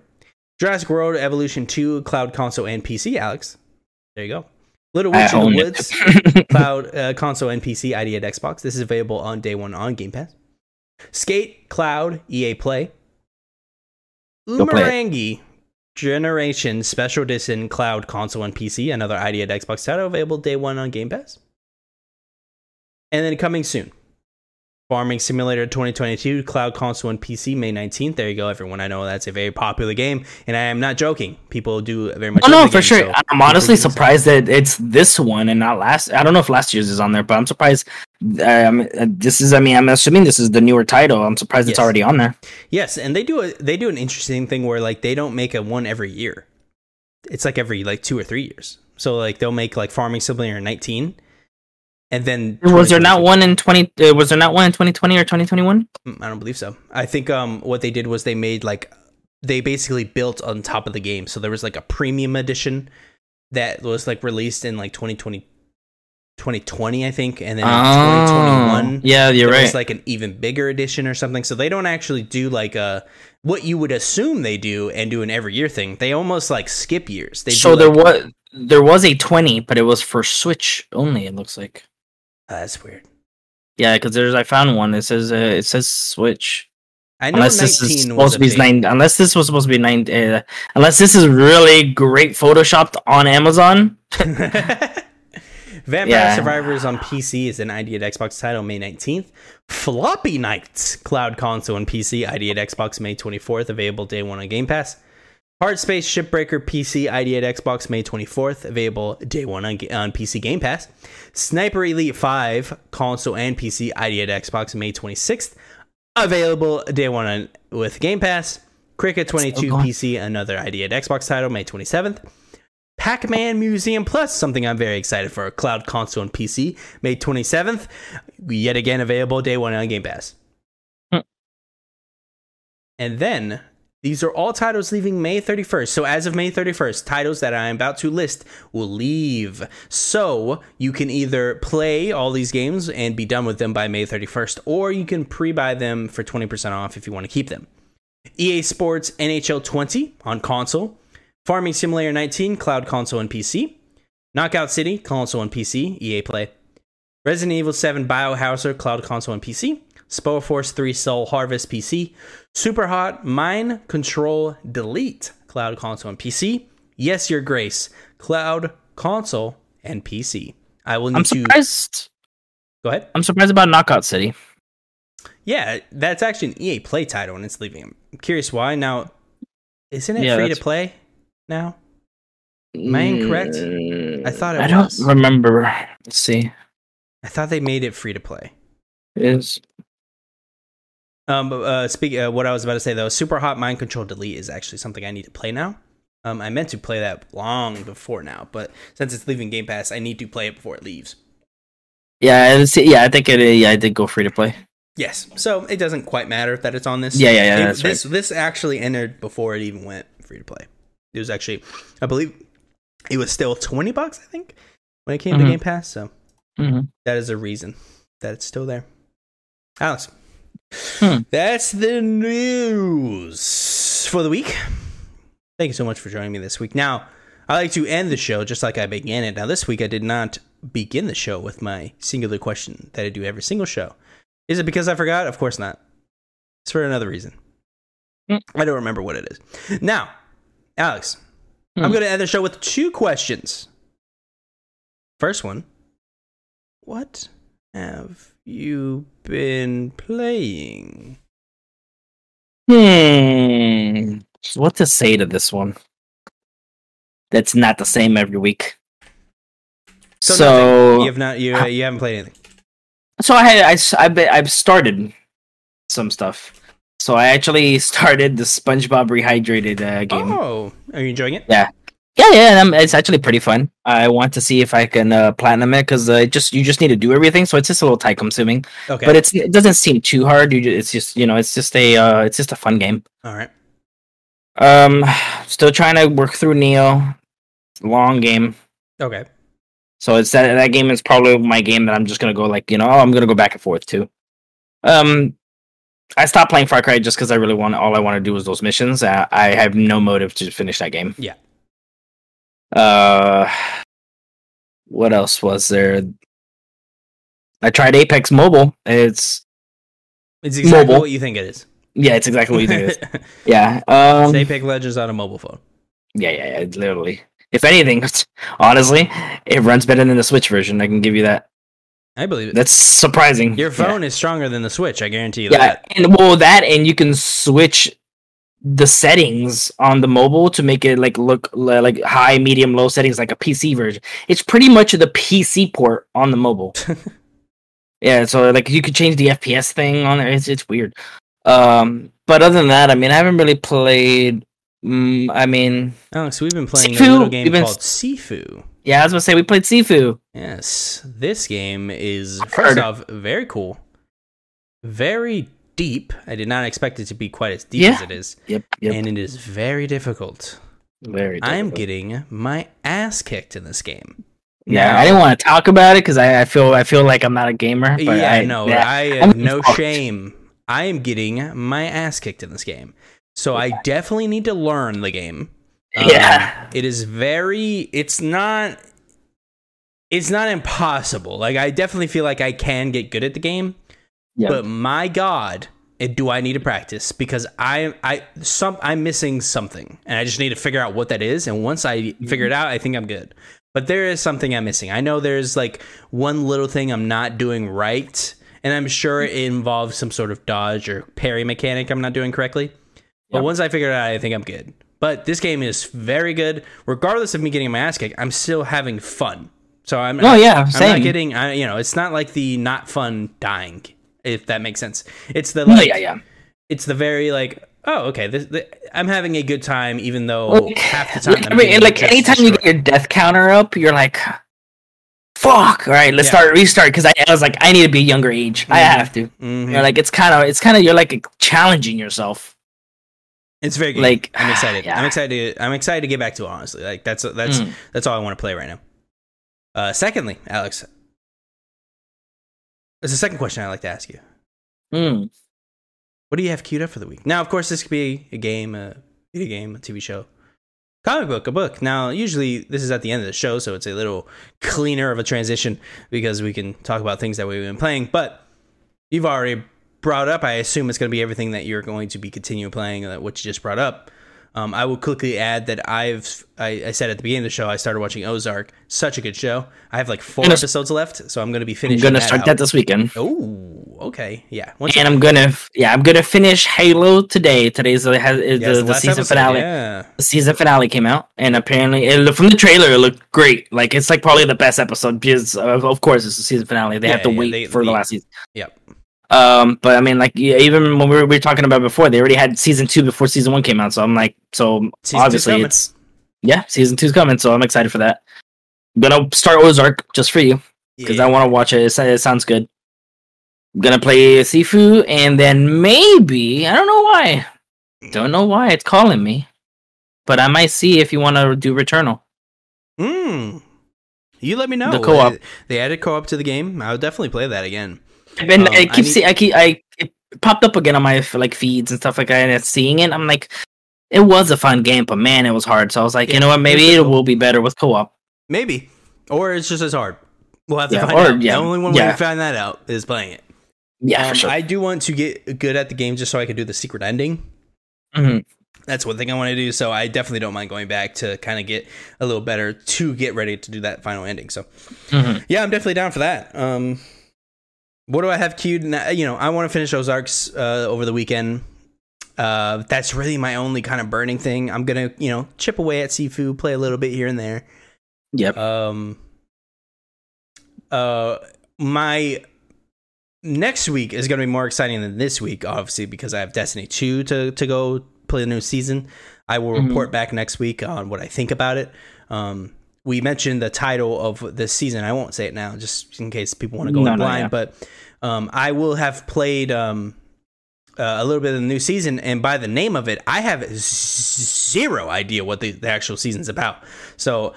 Jurassic World Evolution 2, Cloud Console and PC. Alex, there you go. Little Witch in the. Woods, Cloud uh, Console and PC. ID at Xbox. This is available on day one on Game Pass. Skate Cloud EA Play. Go play it. Umurangi Generation Special Edition Cloud Console and PC, another ID at Xbox title available day one on Game Pass. And then coming soon, Farming Simulator 2022 Cloud Console and PC May 19th. There you go, everyone. I know that's a very popular game, and I am not joking. People do very much. Oh no, for game, sure. so I'm honestly surprised that it's this one and not last. I don't know if last year's is on there, but I'm surprised. Um, this is. I mean, I'm assuming this is the newer title. I'm surprised it's already on there. Yes, and they do a they do an interesting thing where like they don't make a one every year. It's like every like two or three years. So like they'll make like Farming Simulator 19, and then Was there not one in 20? Uh, was there not one in 2020 or 2021? Mm, I don't believe so. I think um what they did was they made like they basically built on top of the game. So there was like a premium edition that was like released in like 2020 2020 I think and then in 2021 Oh, yeah, you're right. was like an even bigger edition or something. So they don't actually do like a what you would assume they do and do an every year thing. They almost like skip years. They so there like- was there was a 20, but it was for Switch only. It looks like. Ah, that's weird. Yeah, because there's I found one. It says uh, it says Switch. I know Unless 19 this is was supposed to be nine. Unless this was supposed to be nine. Uh, unless this is really great photoshopped on Amazon. Vampire Yeah. Survivors on PC is an ID at Xbox title May 19th. Floppy Nights Cloud Console and PC ID at Xbox May 24th, available day one on Game Pass. Hard Space Shipbreaker PC ID at Xbox May 24th, available day one on, on PC Game Pass. Sniper Elite 5 console and PC ID at Xbox May 26th, available day one on, with Game Pass. Cricket 22. PC, another ID at Xbox title May 27th. Pac Man Museum Plus, something I'm very excited for. Cloud console and PC, May 27th. Yet again available day one on Game Pass. Hmm. And then these are all titles leaving May 31st. So as of May 31st, titles that I'm about to list will leave. So you can either play all these games and be done with them by May 31st, or you can pre buy them for 20% off if you want to keep them. EA Sports NHL 20 on console, Farming Simulator 19 cloud console and PC, Knockout City console and PC, EA Play, Resident Evil 7 Biohazard cloud console and PC, Spore Force 3 Soul Harvest PC, Super Hot Mind Control Delete cloud console and PC, Yes Your Grace cloud console and PC. I will need I'm to surprised. go ahead. I'm surprised about Knockout City. Yeah, that's actually an EA Play title and it's leaving. I'm curious why. Now, isn't it Yeah, free to play now? Am I incorrect? I thought it I was. don't remember. Let's see. I thought they made it free to play. Is Um, uh, speak. Uh, what I was about to say though, Super Hot Mind Control Delete is actually something I need to play now. Um, I meant to play that long before now, but since it's leaving Game Pass, I need to play it before it leaves. yeah, it's, yeah. I think it. Yeah, I did go free to play. Yes, so it doesn't quite matter that it's on this. Yeah, yeah, yeah, It- this this actually entered before it even went free to play. It was actually, I believe, it was still twenty bucks. I think when it came to Mhm. Game Pass. So Mm-hmm. that is a reason that it's still there. Alex, Hmm. that's the news for the week. Thank you so much for joining me this week. Now, I like to end the show just like I began it. Now, this week I did not begin the show with my singular question that I do every single show. Is it because I forgot? Of course not. It's for another reason. Hmm. I don't remember what it is. Now, Alex, I'm Hmm. going to end the show with two questions. First one What have you been playing? Hmm. What to say to this one? That's not the same every week. So, nothing. you have not you, uh, you haven't played anything. so I had I I I've started some stuff. So I actually started the SpongeBob Rehydrated uh, game. Oh, are you enjoying it? Yeah, yeah, um, it's actually pretty fun. I want to see if I can uh, platinum it because uh, just you just need to do everything, so it's just a little time consuming. Okay. But it's it doesn't seem too hard. You it's just you know it's just a uh, it's just a fun game. all right. Um, still trying to work through Neo. Long game. Okay. So it's that that game is probably my game that I'm just gonna go like you know oh, I'm gonna go back and forth to. Um, I stopped playing Far Cry just because I really want all I want to do is those missions. I, I have no motive to finish that game. Yeah. Uh, what else was there? I tried Apex Mobile. It's It's exactly Mobile. what you think it is. yeah, it's exactly what you think it is. Yeah. Um. it's Apex Legends on a mobile phone. Yeah, yeah, yeah. Literally. If anything, honestly, it runs better than the Switch version. I can give you that. I believe it. That's surprising. Your Yeah. phone is stronger than the Switch. I guarantee you Yeah, that. and well, that and you can switch the settings on the mobile to make it like look like high, medium, low settings like a PC version. It's pretty much the PC port on the mobile. yeah, so like you could change the FPS thing on there. It's it's weird. Um, but other than that, I mean, I haven't really played. Mm, I mean, Alex, we've been playing a Sifu. little game been- called Sifu. yeah, I was gonna say we played Sifu. Yes, this game is first off very cool, very deep. I did not expect it to be quite as deep Yeah. as it is, Yep, yep. and it is very difficult. Very. I'm getting my ass kicked in this game. Yeah, Now- I didn't want to talk about it because I, I feel I feel like I'm not a gamer. But yeah, I no, yeah. I have I'm no fucked. shame. I am getting my ass kicked in this game, so I definitely need to learn the game. Um, Yeah. it is very. It's not. It's not impossible. Like I definitely feel like I can get good at the game, Yeah. but my God, it, do I need to practice? Because I, I, some, I'm missing something, and I just need to figure out what that is. And once I figure it out, I think I'm good. But there is something I'm missing. I know there's like one little thing I'm not doing right, and I'm sure it involves some sort of dodge or parry mechanic I'm not doing correctly. But Yep. once I figure it out, I think I'm good. But this game is very good, regardless of me getting my ass kicked. I'm still having fun. So I'm. Oh, yeah, I'm not getting. I, you know, it's not like the not fun dying, if that makes sense. It's the like. yeah, yeah. It's the very like. Oh, okay. This, I'm having a good time, even though Like, half the time. I mean, like anytime you get your death counter up, you're like, "Fuck!" All right, let's Yeah. start restart because I, I was like, I need to be a younger age. I Mhm. have to. Mhm. You're like, it's kind of, it's kind of, you're like challenging yourself. It's very good. Like, I'm excited. yeah. I'm excited. To, I'm excited to get back to it. Honestly, like that's that's Mm. that's all I want to play right now. Uh, secondly, Alex, there's a second question I'd like to ask you. Mm. What do you have queued up for the week? Now, of course, this could be a game, a video game, a TV show, comic book, a book. Now, usually this is at the end of the show, so it's a little cleaner of a transition because we can talk about things that we've been playing. But you've already brought up. I assume it's going to be everything that you're going to be continuing playing, uh, what you just brought up. Um, I will quickly add that I've I, I, said at the beginning of the show I started watching Ozark. Such a good show. I have like 4 episodes left, so I'm going to be finishing. I'm going to start out. that this weekend. Oh, okay, yeah. Once and I'm gonna yeah I'm gonna finish Halo today. Today's the, the, the, the season episode, finale. Yeah. The season finale came out, and apparently it, from the trailer it looked great. Like it's like probably the best episode because uh, of course it's the season finale. They yeah, have to yeah, wait they, for they, the last season. Yep. Um, but I mean, like even when we were, we were, talking about before, they already had season two before season one came out. So I'm like, so season obviously it's yeah, season two's coming. So I'm excited for that. I'm gonna start Ozark just for you because yeah. I want to watch it. it. It sounds good. I'm gonna play Sifu, and then maybe I don't know why, don't know why it's calling me, but I might see if you want to do Returnal. Hmm. You let me know. The co-op. They added co-op to the game. I would definitely play that again. And um, I keep I seeing, I keep, I it popped up again on my like feeds and stuff like that, and seeing it, I'm like, it was a fun game, but man, it was hard. So I was like, yeah, you know what, maybe it will be better with co-op. Maybe, or it's just as hard. We'll have to yeah, find or, out. Yeah, the only one yeah. way to find that out is playing it. Yeah, um, sure. I do want to get good at the game just so I can do the secret ending. Mm-hmm. That's one thing I want to do. So I definitely don't mind going back to kind of get a little better to get ready to do that final ending. So mm-hmm. yeah, I'm definitely down for that. Um, what do I have queued? Now? You know, I want to finish Ozarks uh, over the weekend. Uh, that's really my only kind of burning thing. I'm gonna, you know, chip away at Sifu, play a little bit here and there. Yep. Um. Uh, my next week is gonna be more exciting than this week, obviously, because I have Destiny two to to go play the new season. I will mm-hmm. report back next week on what I think about it. Um, we mentioned the title of this season. I won't say it now, just in case people want to go no, in blind. No, yeah. But um, I will have played um, uh, a little bit of the new season, and by the name of it, I have zero idea what the, the actual season's about. So,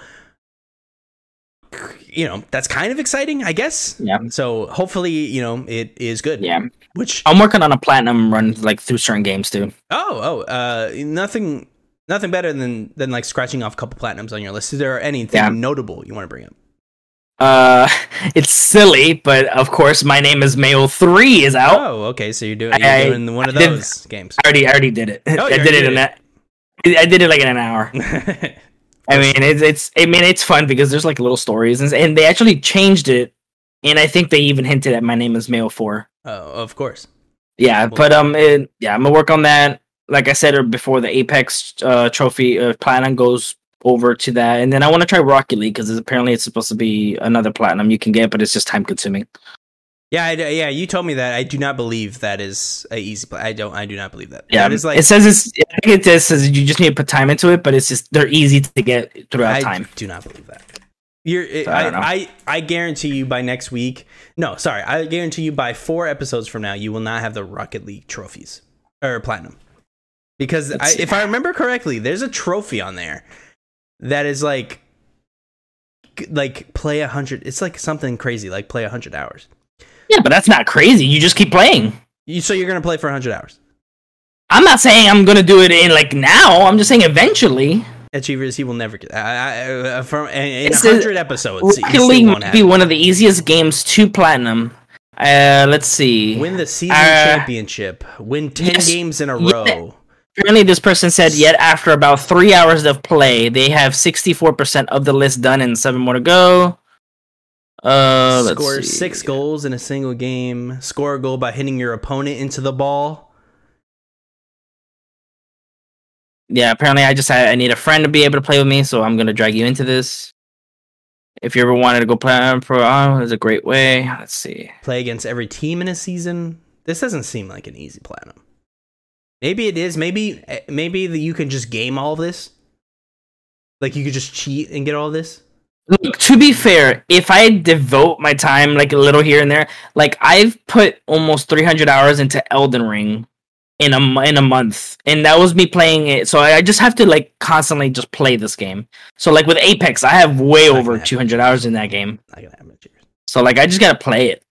you know, that's kind of exciting, I guess. Yeah. So hopefully, you know, it is good. Yeah. Which I'm working on a platinum run, like through certain games too. Oh, oh, uh, nothing nothing better than than like scratching off a couple platinums on your list. Is there anything yeah. notable you want to bring up? Uh, it's silly, but of course, my name is Mayo Three is out. Oh, okay. So you're doing, you're I, doing one of those did, games. I already, I already did it. Oh, I did it in that. I did it like in an hour. I mean, it's it's. I mean, it's fun because there's like little stories, and, and they actually changed it, and I think they even hinted at my name is Mayo Four. Oh, of course. Yeah, but um, it, yeah, I'm gonna work on that like I said before, the Apex uh, trophy uh, platinum goes over to that, and then I want to try Rocket League because apparently it's supposed to be another platinum you can get, but it's just time consuming. Yeah, I, yeah, you told me that. I do not believe that is a easy play. I don't. I do not believe that. Yeah, that is like it says it's. I think it just says you just need to put time into it, but it's just they're easy to get throughout time. I time. Do not believe that. You're. So I, I, I, I guarantee you by next week. No, sorry. I guarantee you by four episodes from now, you will not have the Rocket League trophies or platinum because I, if I remember correctly, there's a trophy on there that is like like play a hundred. It's like something crazy, like play a hundred hours. Yeah, but that's not crazy. You just keep playing. You so you're gonna play for hundred hours. I'm not saying I'm gonna do it in like now. I'm just saying eventually. Achievers, he will never get. I, I, from in hundred episodes. Rocket League might be one of the easiest games to platinum. Uh, let's see. Win the season uh, championship. Win ten yes, games in a yeah. Apparently, this person said yet after about three hours of play, they have 64% of the list done and seven more to go. Uh, Score six goals in a single game. Score a goal by hitting your opponent into the ball. Yeah, apparently I just I need a friend to be able to play with me, so I'm gonna drag you into this. If you ever wanted to go play pro, oh, it's a great way. Let's see. Play against every team in a season. This doesn't seem like an easy platinum. Maybe it is. Maybe eh, maybe you can just game all this. Like you could just cheat and get all this. Look, to be fair, if I devote my time like a little here and there, like I've put almost 300 hours into Elden Ring in a in a month, and that was me playing it. So I just have to like constantly just play this game. So like with Apex, I have way over 200 hours in that game. So like I just gotta play it.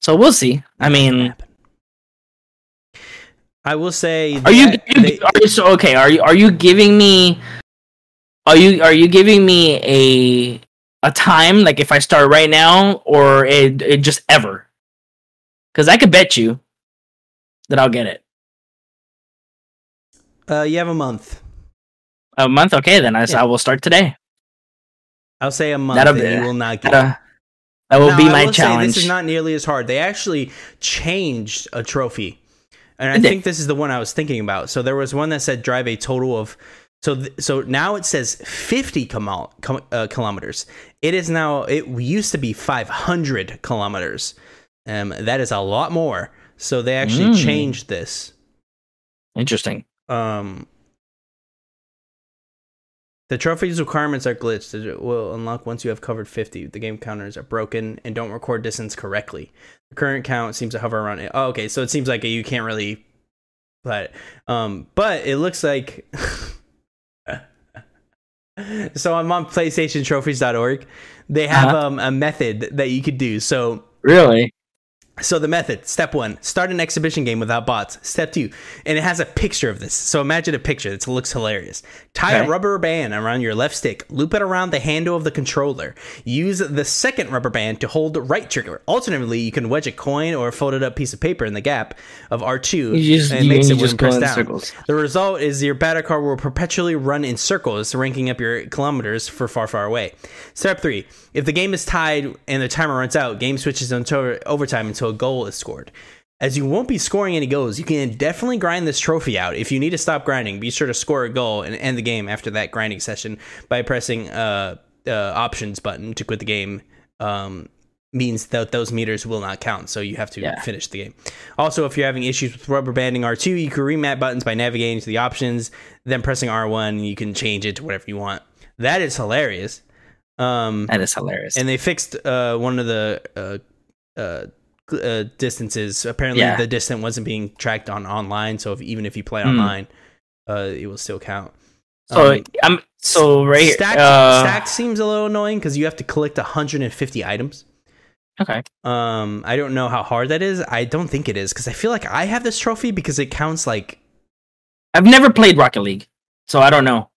So we'll see. I mean, I will say. Are you, they- are you so okay? Are you are you giving me are you are you giving me a a time like if I start right now or it, it just ever? Because I could bet you that I'll get it. uh, you have a month. A month, okay? Then I, Yeah. I will start today. I'll say a month, That'll be- you will not get. That, uh, that will Now, be I my challenge. this is not nearly as hard. They actually changed a trophy, and I think this is the one I was thinking about. So there was one that said drive a total of. So th- so now it says 50 kilo- com- uh, kilometers. It is now. It used to be 500 kilometers. Um, that is a lot more. So they actually Mm. changed this. Interesting. Um, the trophy's requirements are glitched. It will unlock once you have covered 50. The game counters are broken and don't record distance correctly. The current count seems to hover around it. Oh, okay, so it seems like you can't really but um but it looks like so I'm on playstationtrophies.org. They have Uh-huh. um a method that you could do. So Really? So the method, step one, start an exhibition game without bots. Step two, and it has a picture of this. So imagine a picture. It looks hilarious. Tie a rubber band around your left stick. Loop it around the handle of the controller. Use the second rubber band to hold the right trigger. Alternatively, you can wedge a coin or a folded up piece of paper in the gap of R2 You just- and it makes it just when pressed down. circles. The result is your battle car will perpetually run in circles, ranking up your kilometers for far, far away. Step three: If the game is tied and the timer runs out, game switches until overtime until a goal is scored. As you won't be scoring any goals, you can definitely grind this trophy out. If you need to stop grinding, be sure to score a goal and end the game after that grinding session by pressing uh, uh options button to quit the game. Um, means that those meters will not count, so you have to Yeah. finish the game. Also, if you're having issues with rubber banding R2, you can remap buttons by navigating to the options, then pressing R1, and you can change it to whatever you want. That is hilarious. Um, That is hilarious. and they fixed uh, one of the uh, uh, uh, distances. Apparently, Yeah. the distance wasn't being tracked on online, so if, even if you play Hmm. online, uh, it will still count. so um, I'm so right here. Stacked, uh, stacked seems a little annoying because you have to collect 150 items. Okay. Um, I don't know how hard that is. I don't think it is because I feel like I have this trophy because it counts like I've never played Rocket League, so I don't know.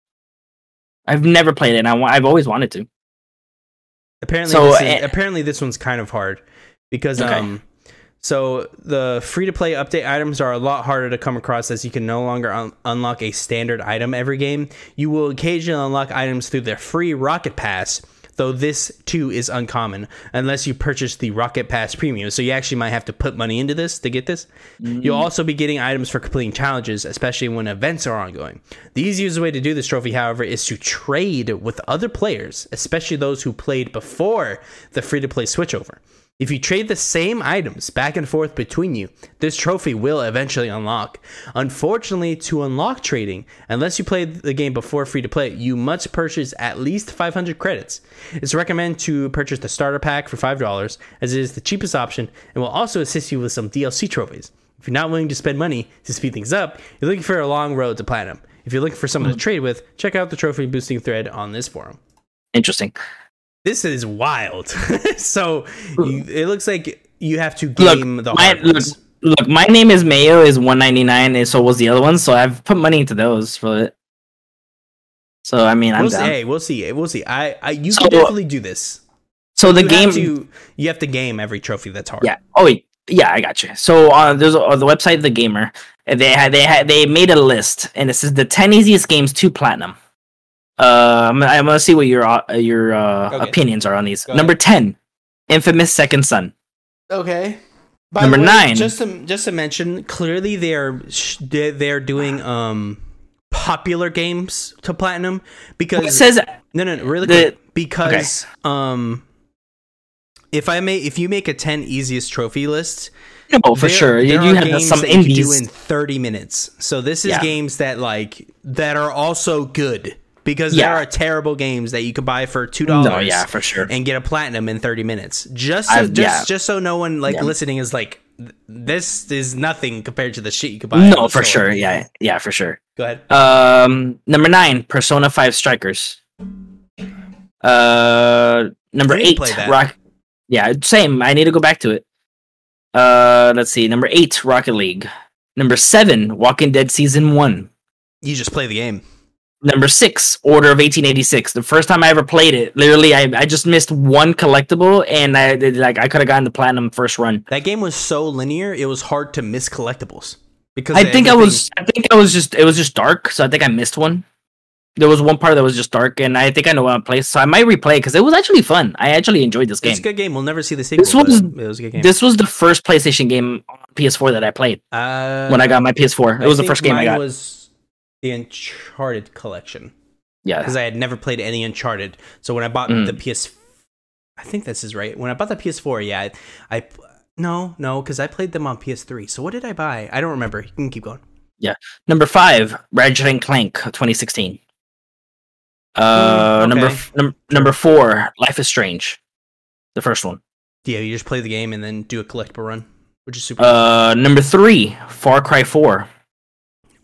I've never played it. And I I've always wanted to. apparently. So, this is, eh, apparently this one's kind of hard because Okay. um, so the free to play update items are a lot harder to come across as you can no longer un- unlock a standard item every game. You will occasionally unlock items through the free Rocket Pass. Though this too is uncommon unless you purchase the Rocket Pass Premium. So you actually might have to put money into this to get this. You'll also be getting items for completing challenges, especially when events are ongoing. The easiest way to do this trophy, however, is to trade with other players, especially those who played before the free to play switchover. If you trade the same items back and forth between you, this trophy will eventually unlock. Unfortunately, to unlock trading, unless you played the game before free to play, you must purchase at least 500 credits. It's recommended to purchase the starter pack for $5, as it is the cheapest option and will also assist you with some DLC trophies. If you're not willing to spend money to speed things up, you're looking for a long road to platinum. If you're looking for someone to hmm. trade with, check out the trophy boosting thread on this forum Interesting. This is wild. so you, it looks like you have to Look, game the my, look, look, my name is Mayo is 199 and so was the other one, so I've put money into those for it. So I mean, I'm We'll see. down. Hey, we'll see. We'll see. I, I you So- can definitely do this. So the you game have to, you have to game every trophy that's hard. Yeah. Oh. Yeah, I got you. So uh, there's on the website, the gamer. They had they had they made a list, and it says the ten easiest games to platinum. Uh, I'm, I'm gonna see what your uh, your uh, Okay. opinions are on these. Go Number ten, Infamous Second Son. Okay. By Number way, nine. Just to just to mention, clearly they are sh- they- they're doing um popular games to platinum because It says No, no, no really The- quick. Because um if I may if you make a 10 easiest trophy list, no for there- sure. You, there you are have games some that you can do in 30 minutes. So this is Yeah. games that like that are also good because Yeah. there are terrible games that you could buy for $2 no, yeah, for sure. and get a platinum in 30 minutes. Just so, I've- just yeah. just so no one like Yeah. listening is like this is nothing compared to the shit you could buy. No, for sure. Yeah, yeah, for sure. Go ahead. Um, number nine, Persona Five Strikers. Uh, number eight. Rock. Yeah, same. I need to go back to it. Uh, let's see. Number eight, Rocket League. Number seven, Walking Dead season one. You just play the game. Number six, Order of 1886. The first time I ever played it, literally, I, I just missed one collectible, and I like I could have gotten the platinum first run. That game was so linear; it was hard to miss collectibles because I think I was, I think I was just, it was just dark, so I think I missed one. There was one part that was just dark, and I think I know what I place, so I might replay because it was actually fun. I actually enjoyed this game. It's a good game. We'll never see the sequel. This was- was a good game. This was the first PlayStation game on PS4 that I played uh, when I got my PS4. It was the first game I got. Was the Uncharted collection yeah, because I had never played any Uncharted. So when I bought Mm. the PS, I think this is right. When I bought the PS4, yeah, I, I no, no, because I played them on PS3. So what did I buy? I don't remember. You can keep going. Yeah. Number five, Ratchet and Clank, 2016. Uh, Mm, number f- num- number four, Life is Strange, the first one. Yeah, you just play the game and then do a collectible run, which is super. Uh, number three, Far Cry 4.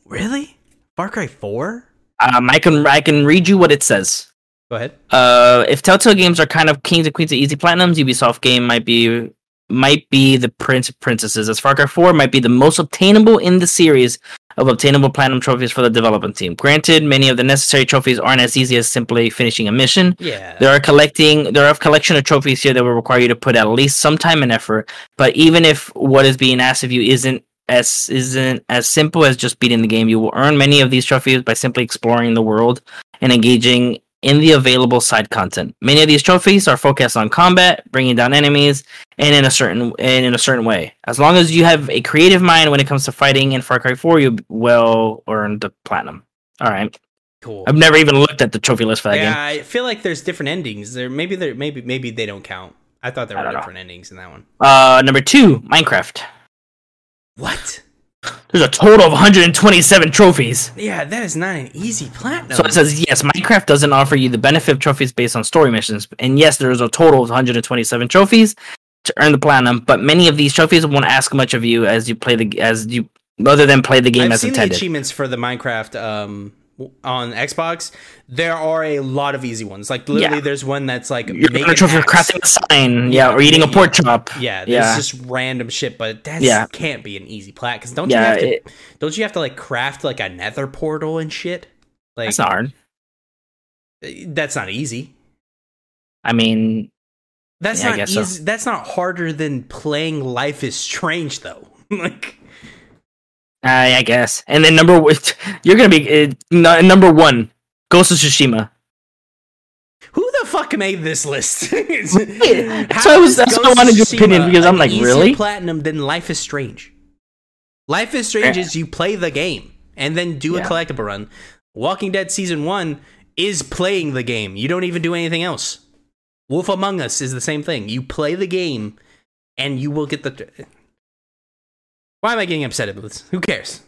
really? Far Cry Four? Um, I can I can read you what it says. Go ahead. Uh, if Telltale games are kind of kings and queens of easy platinums, Ubisoft game might be might be the prince of princesses. As Far Cry 4 might be the most obtainable in the series of obtainable platinum trophies for the development team. Granted, many of the necessary trophies aren't as easy as simply finishing a mission. Yeah. There are collecting there are a collection of trophies here that will require you to put at least some time and effort. But even if what is being asked of you isn't as isn't as simple as just beating the game, you will earn many of these trophies by simply exploring the world and engaging in the available side content. Many of these trophies are focused on combat, bringing down enemies, and in a certain and in a certain way. As long as you have a creative mind when it comes to fighting in Far Cry 4, you will earn the platinum. All right. cool. I've never even looked at the trophy list for that yeah, game. I feel like there's different endings. There maybe there maybe maybe they don't count. I thought there were don't know. different endings in that one. Uh, number two, Minecraft. What? There's a total of 127 trophies. Yeah, that is not an easy platinum. So it says yes, Minecraft doesn't offer you the benefit of trophies based on story missions, and yes, there is a total of 127 trophies to earn the platinum. But many of these trophies won't ask much of you as you play the as you other than play the game I've as seen intended. the achievements for the Minecraft um on Xbox. There are a lot of easy ones. Like literally, Yeah. there's one that's like You're make earning a an trophy for crafting a sign, yeah, Yeah, or eating a yeah. pork chop. Yeah, there's Yeah. just random shit, but that Yeah. can't be an easy plat because don't Yeah, you have to? it- don't you have to like craft like a Nether portal and shit? Like That's not hard. Eh, that's not easy. I mean, That's Yeah, I not guess so. That's not harder than playing Life is Strange though. like I, I guess. And then number one, you're gonna be uh, n- number one, Ghost of Tsushima. who the fuck made this list? Why I was- that's I wanted your opinion, because I'm like, really? platinum Then Life is Strange. Life is Strange Yeah. is you play the game and then do a Yeah. collectible run. Walking Dead season one is playing the game. You don't even do anything else. Wolf Among Us is the same thing. You play the game and you will get the. Why am I getting upset about this? Who cares?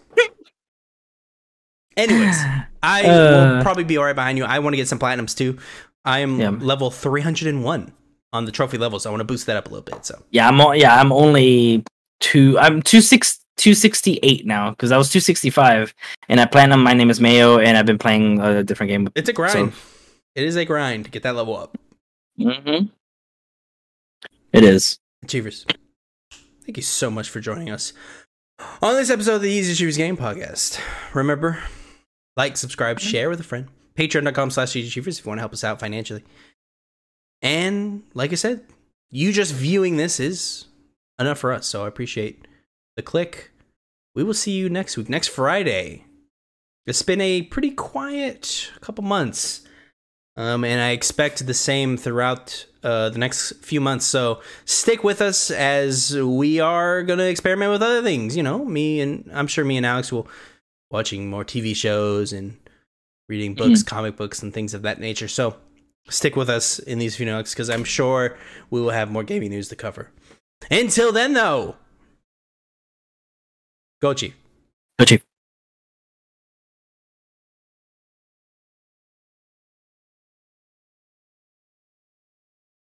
Anyways, I will Uh. probably be alright behind you. I want to get some platinums too. I am Yeah. level 301 on the trophy level, so I want to boost that up a little bit. So Yeah, I'm yeah, I'm only two. I'm two six two sixty eight now because I was two sixty five, and I plan on my name is Mayo, and I've been playing a different game. it's a grind. it is a grind to get that level up. Mm-hmm. It is. Achievers, thank you so much for joining us on this episode of the Easy Achievers Game Podcast. Remember, like, subscribe, share with a friend. Patreon.com slash Easy Achievers if you want to help us out financially. And like I said, you just viewing this is enough for us. So I appreciate the click. We will see you next week, next Friday. It's been a pretty quiet couple months. Um, and I expect the same throughout uh, the next few months. So stick with us as we are going to experiment with other things. You know, me and I'm sure me and Alex will watching more TV shows and reading books, comic books, and things of that nature. So stick with us in these few notes because I'm sure we will have more gaming news to cover. Until then, though, go Chief. Go Chief.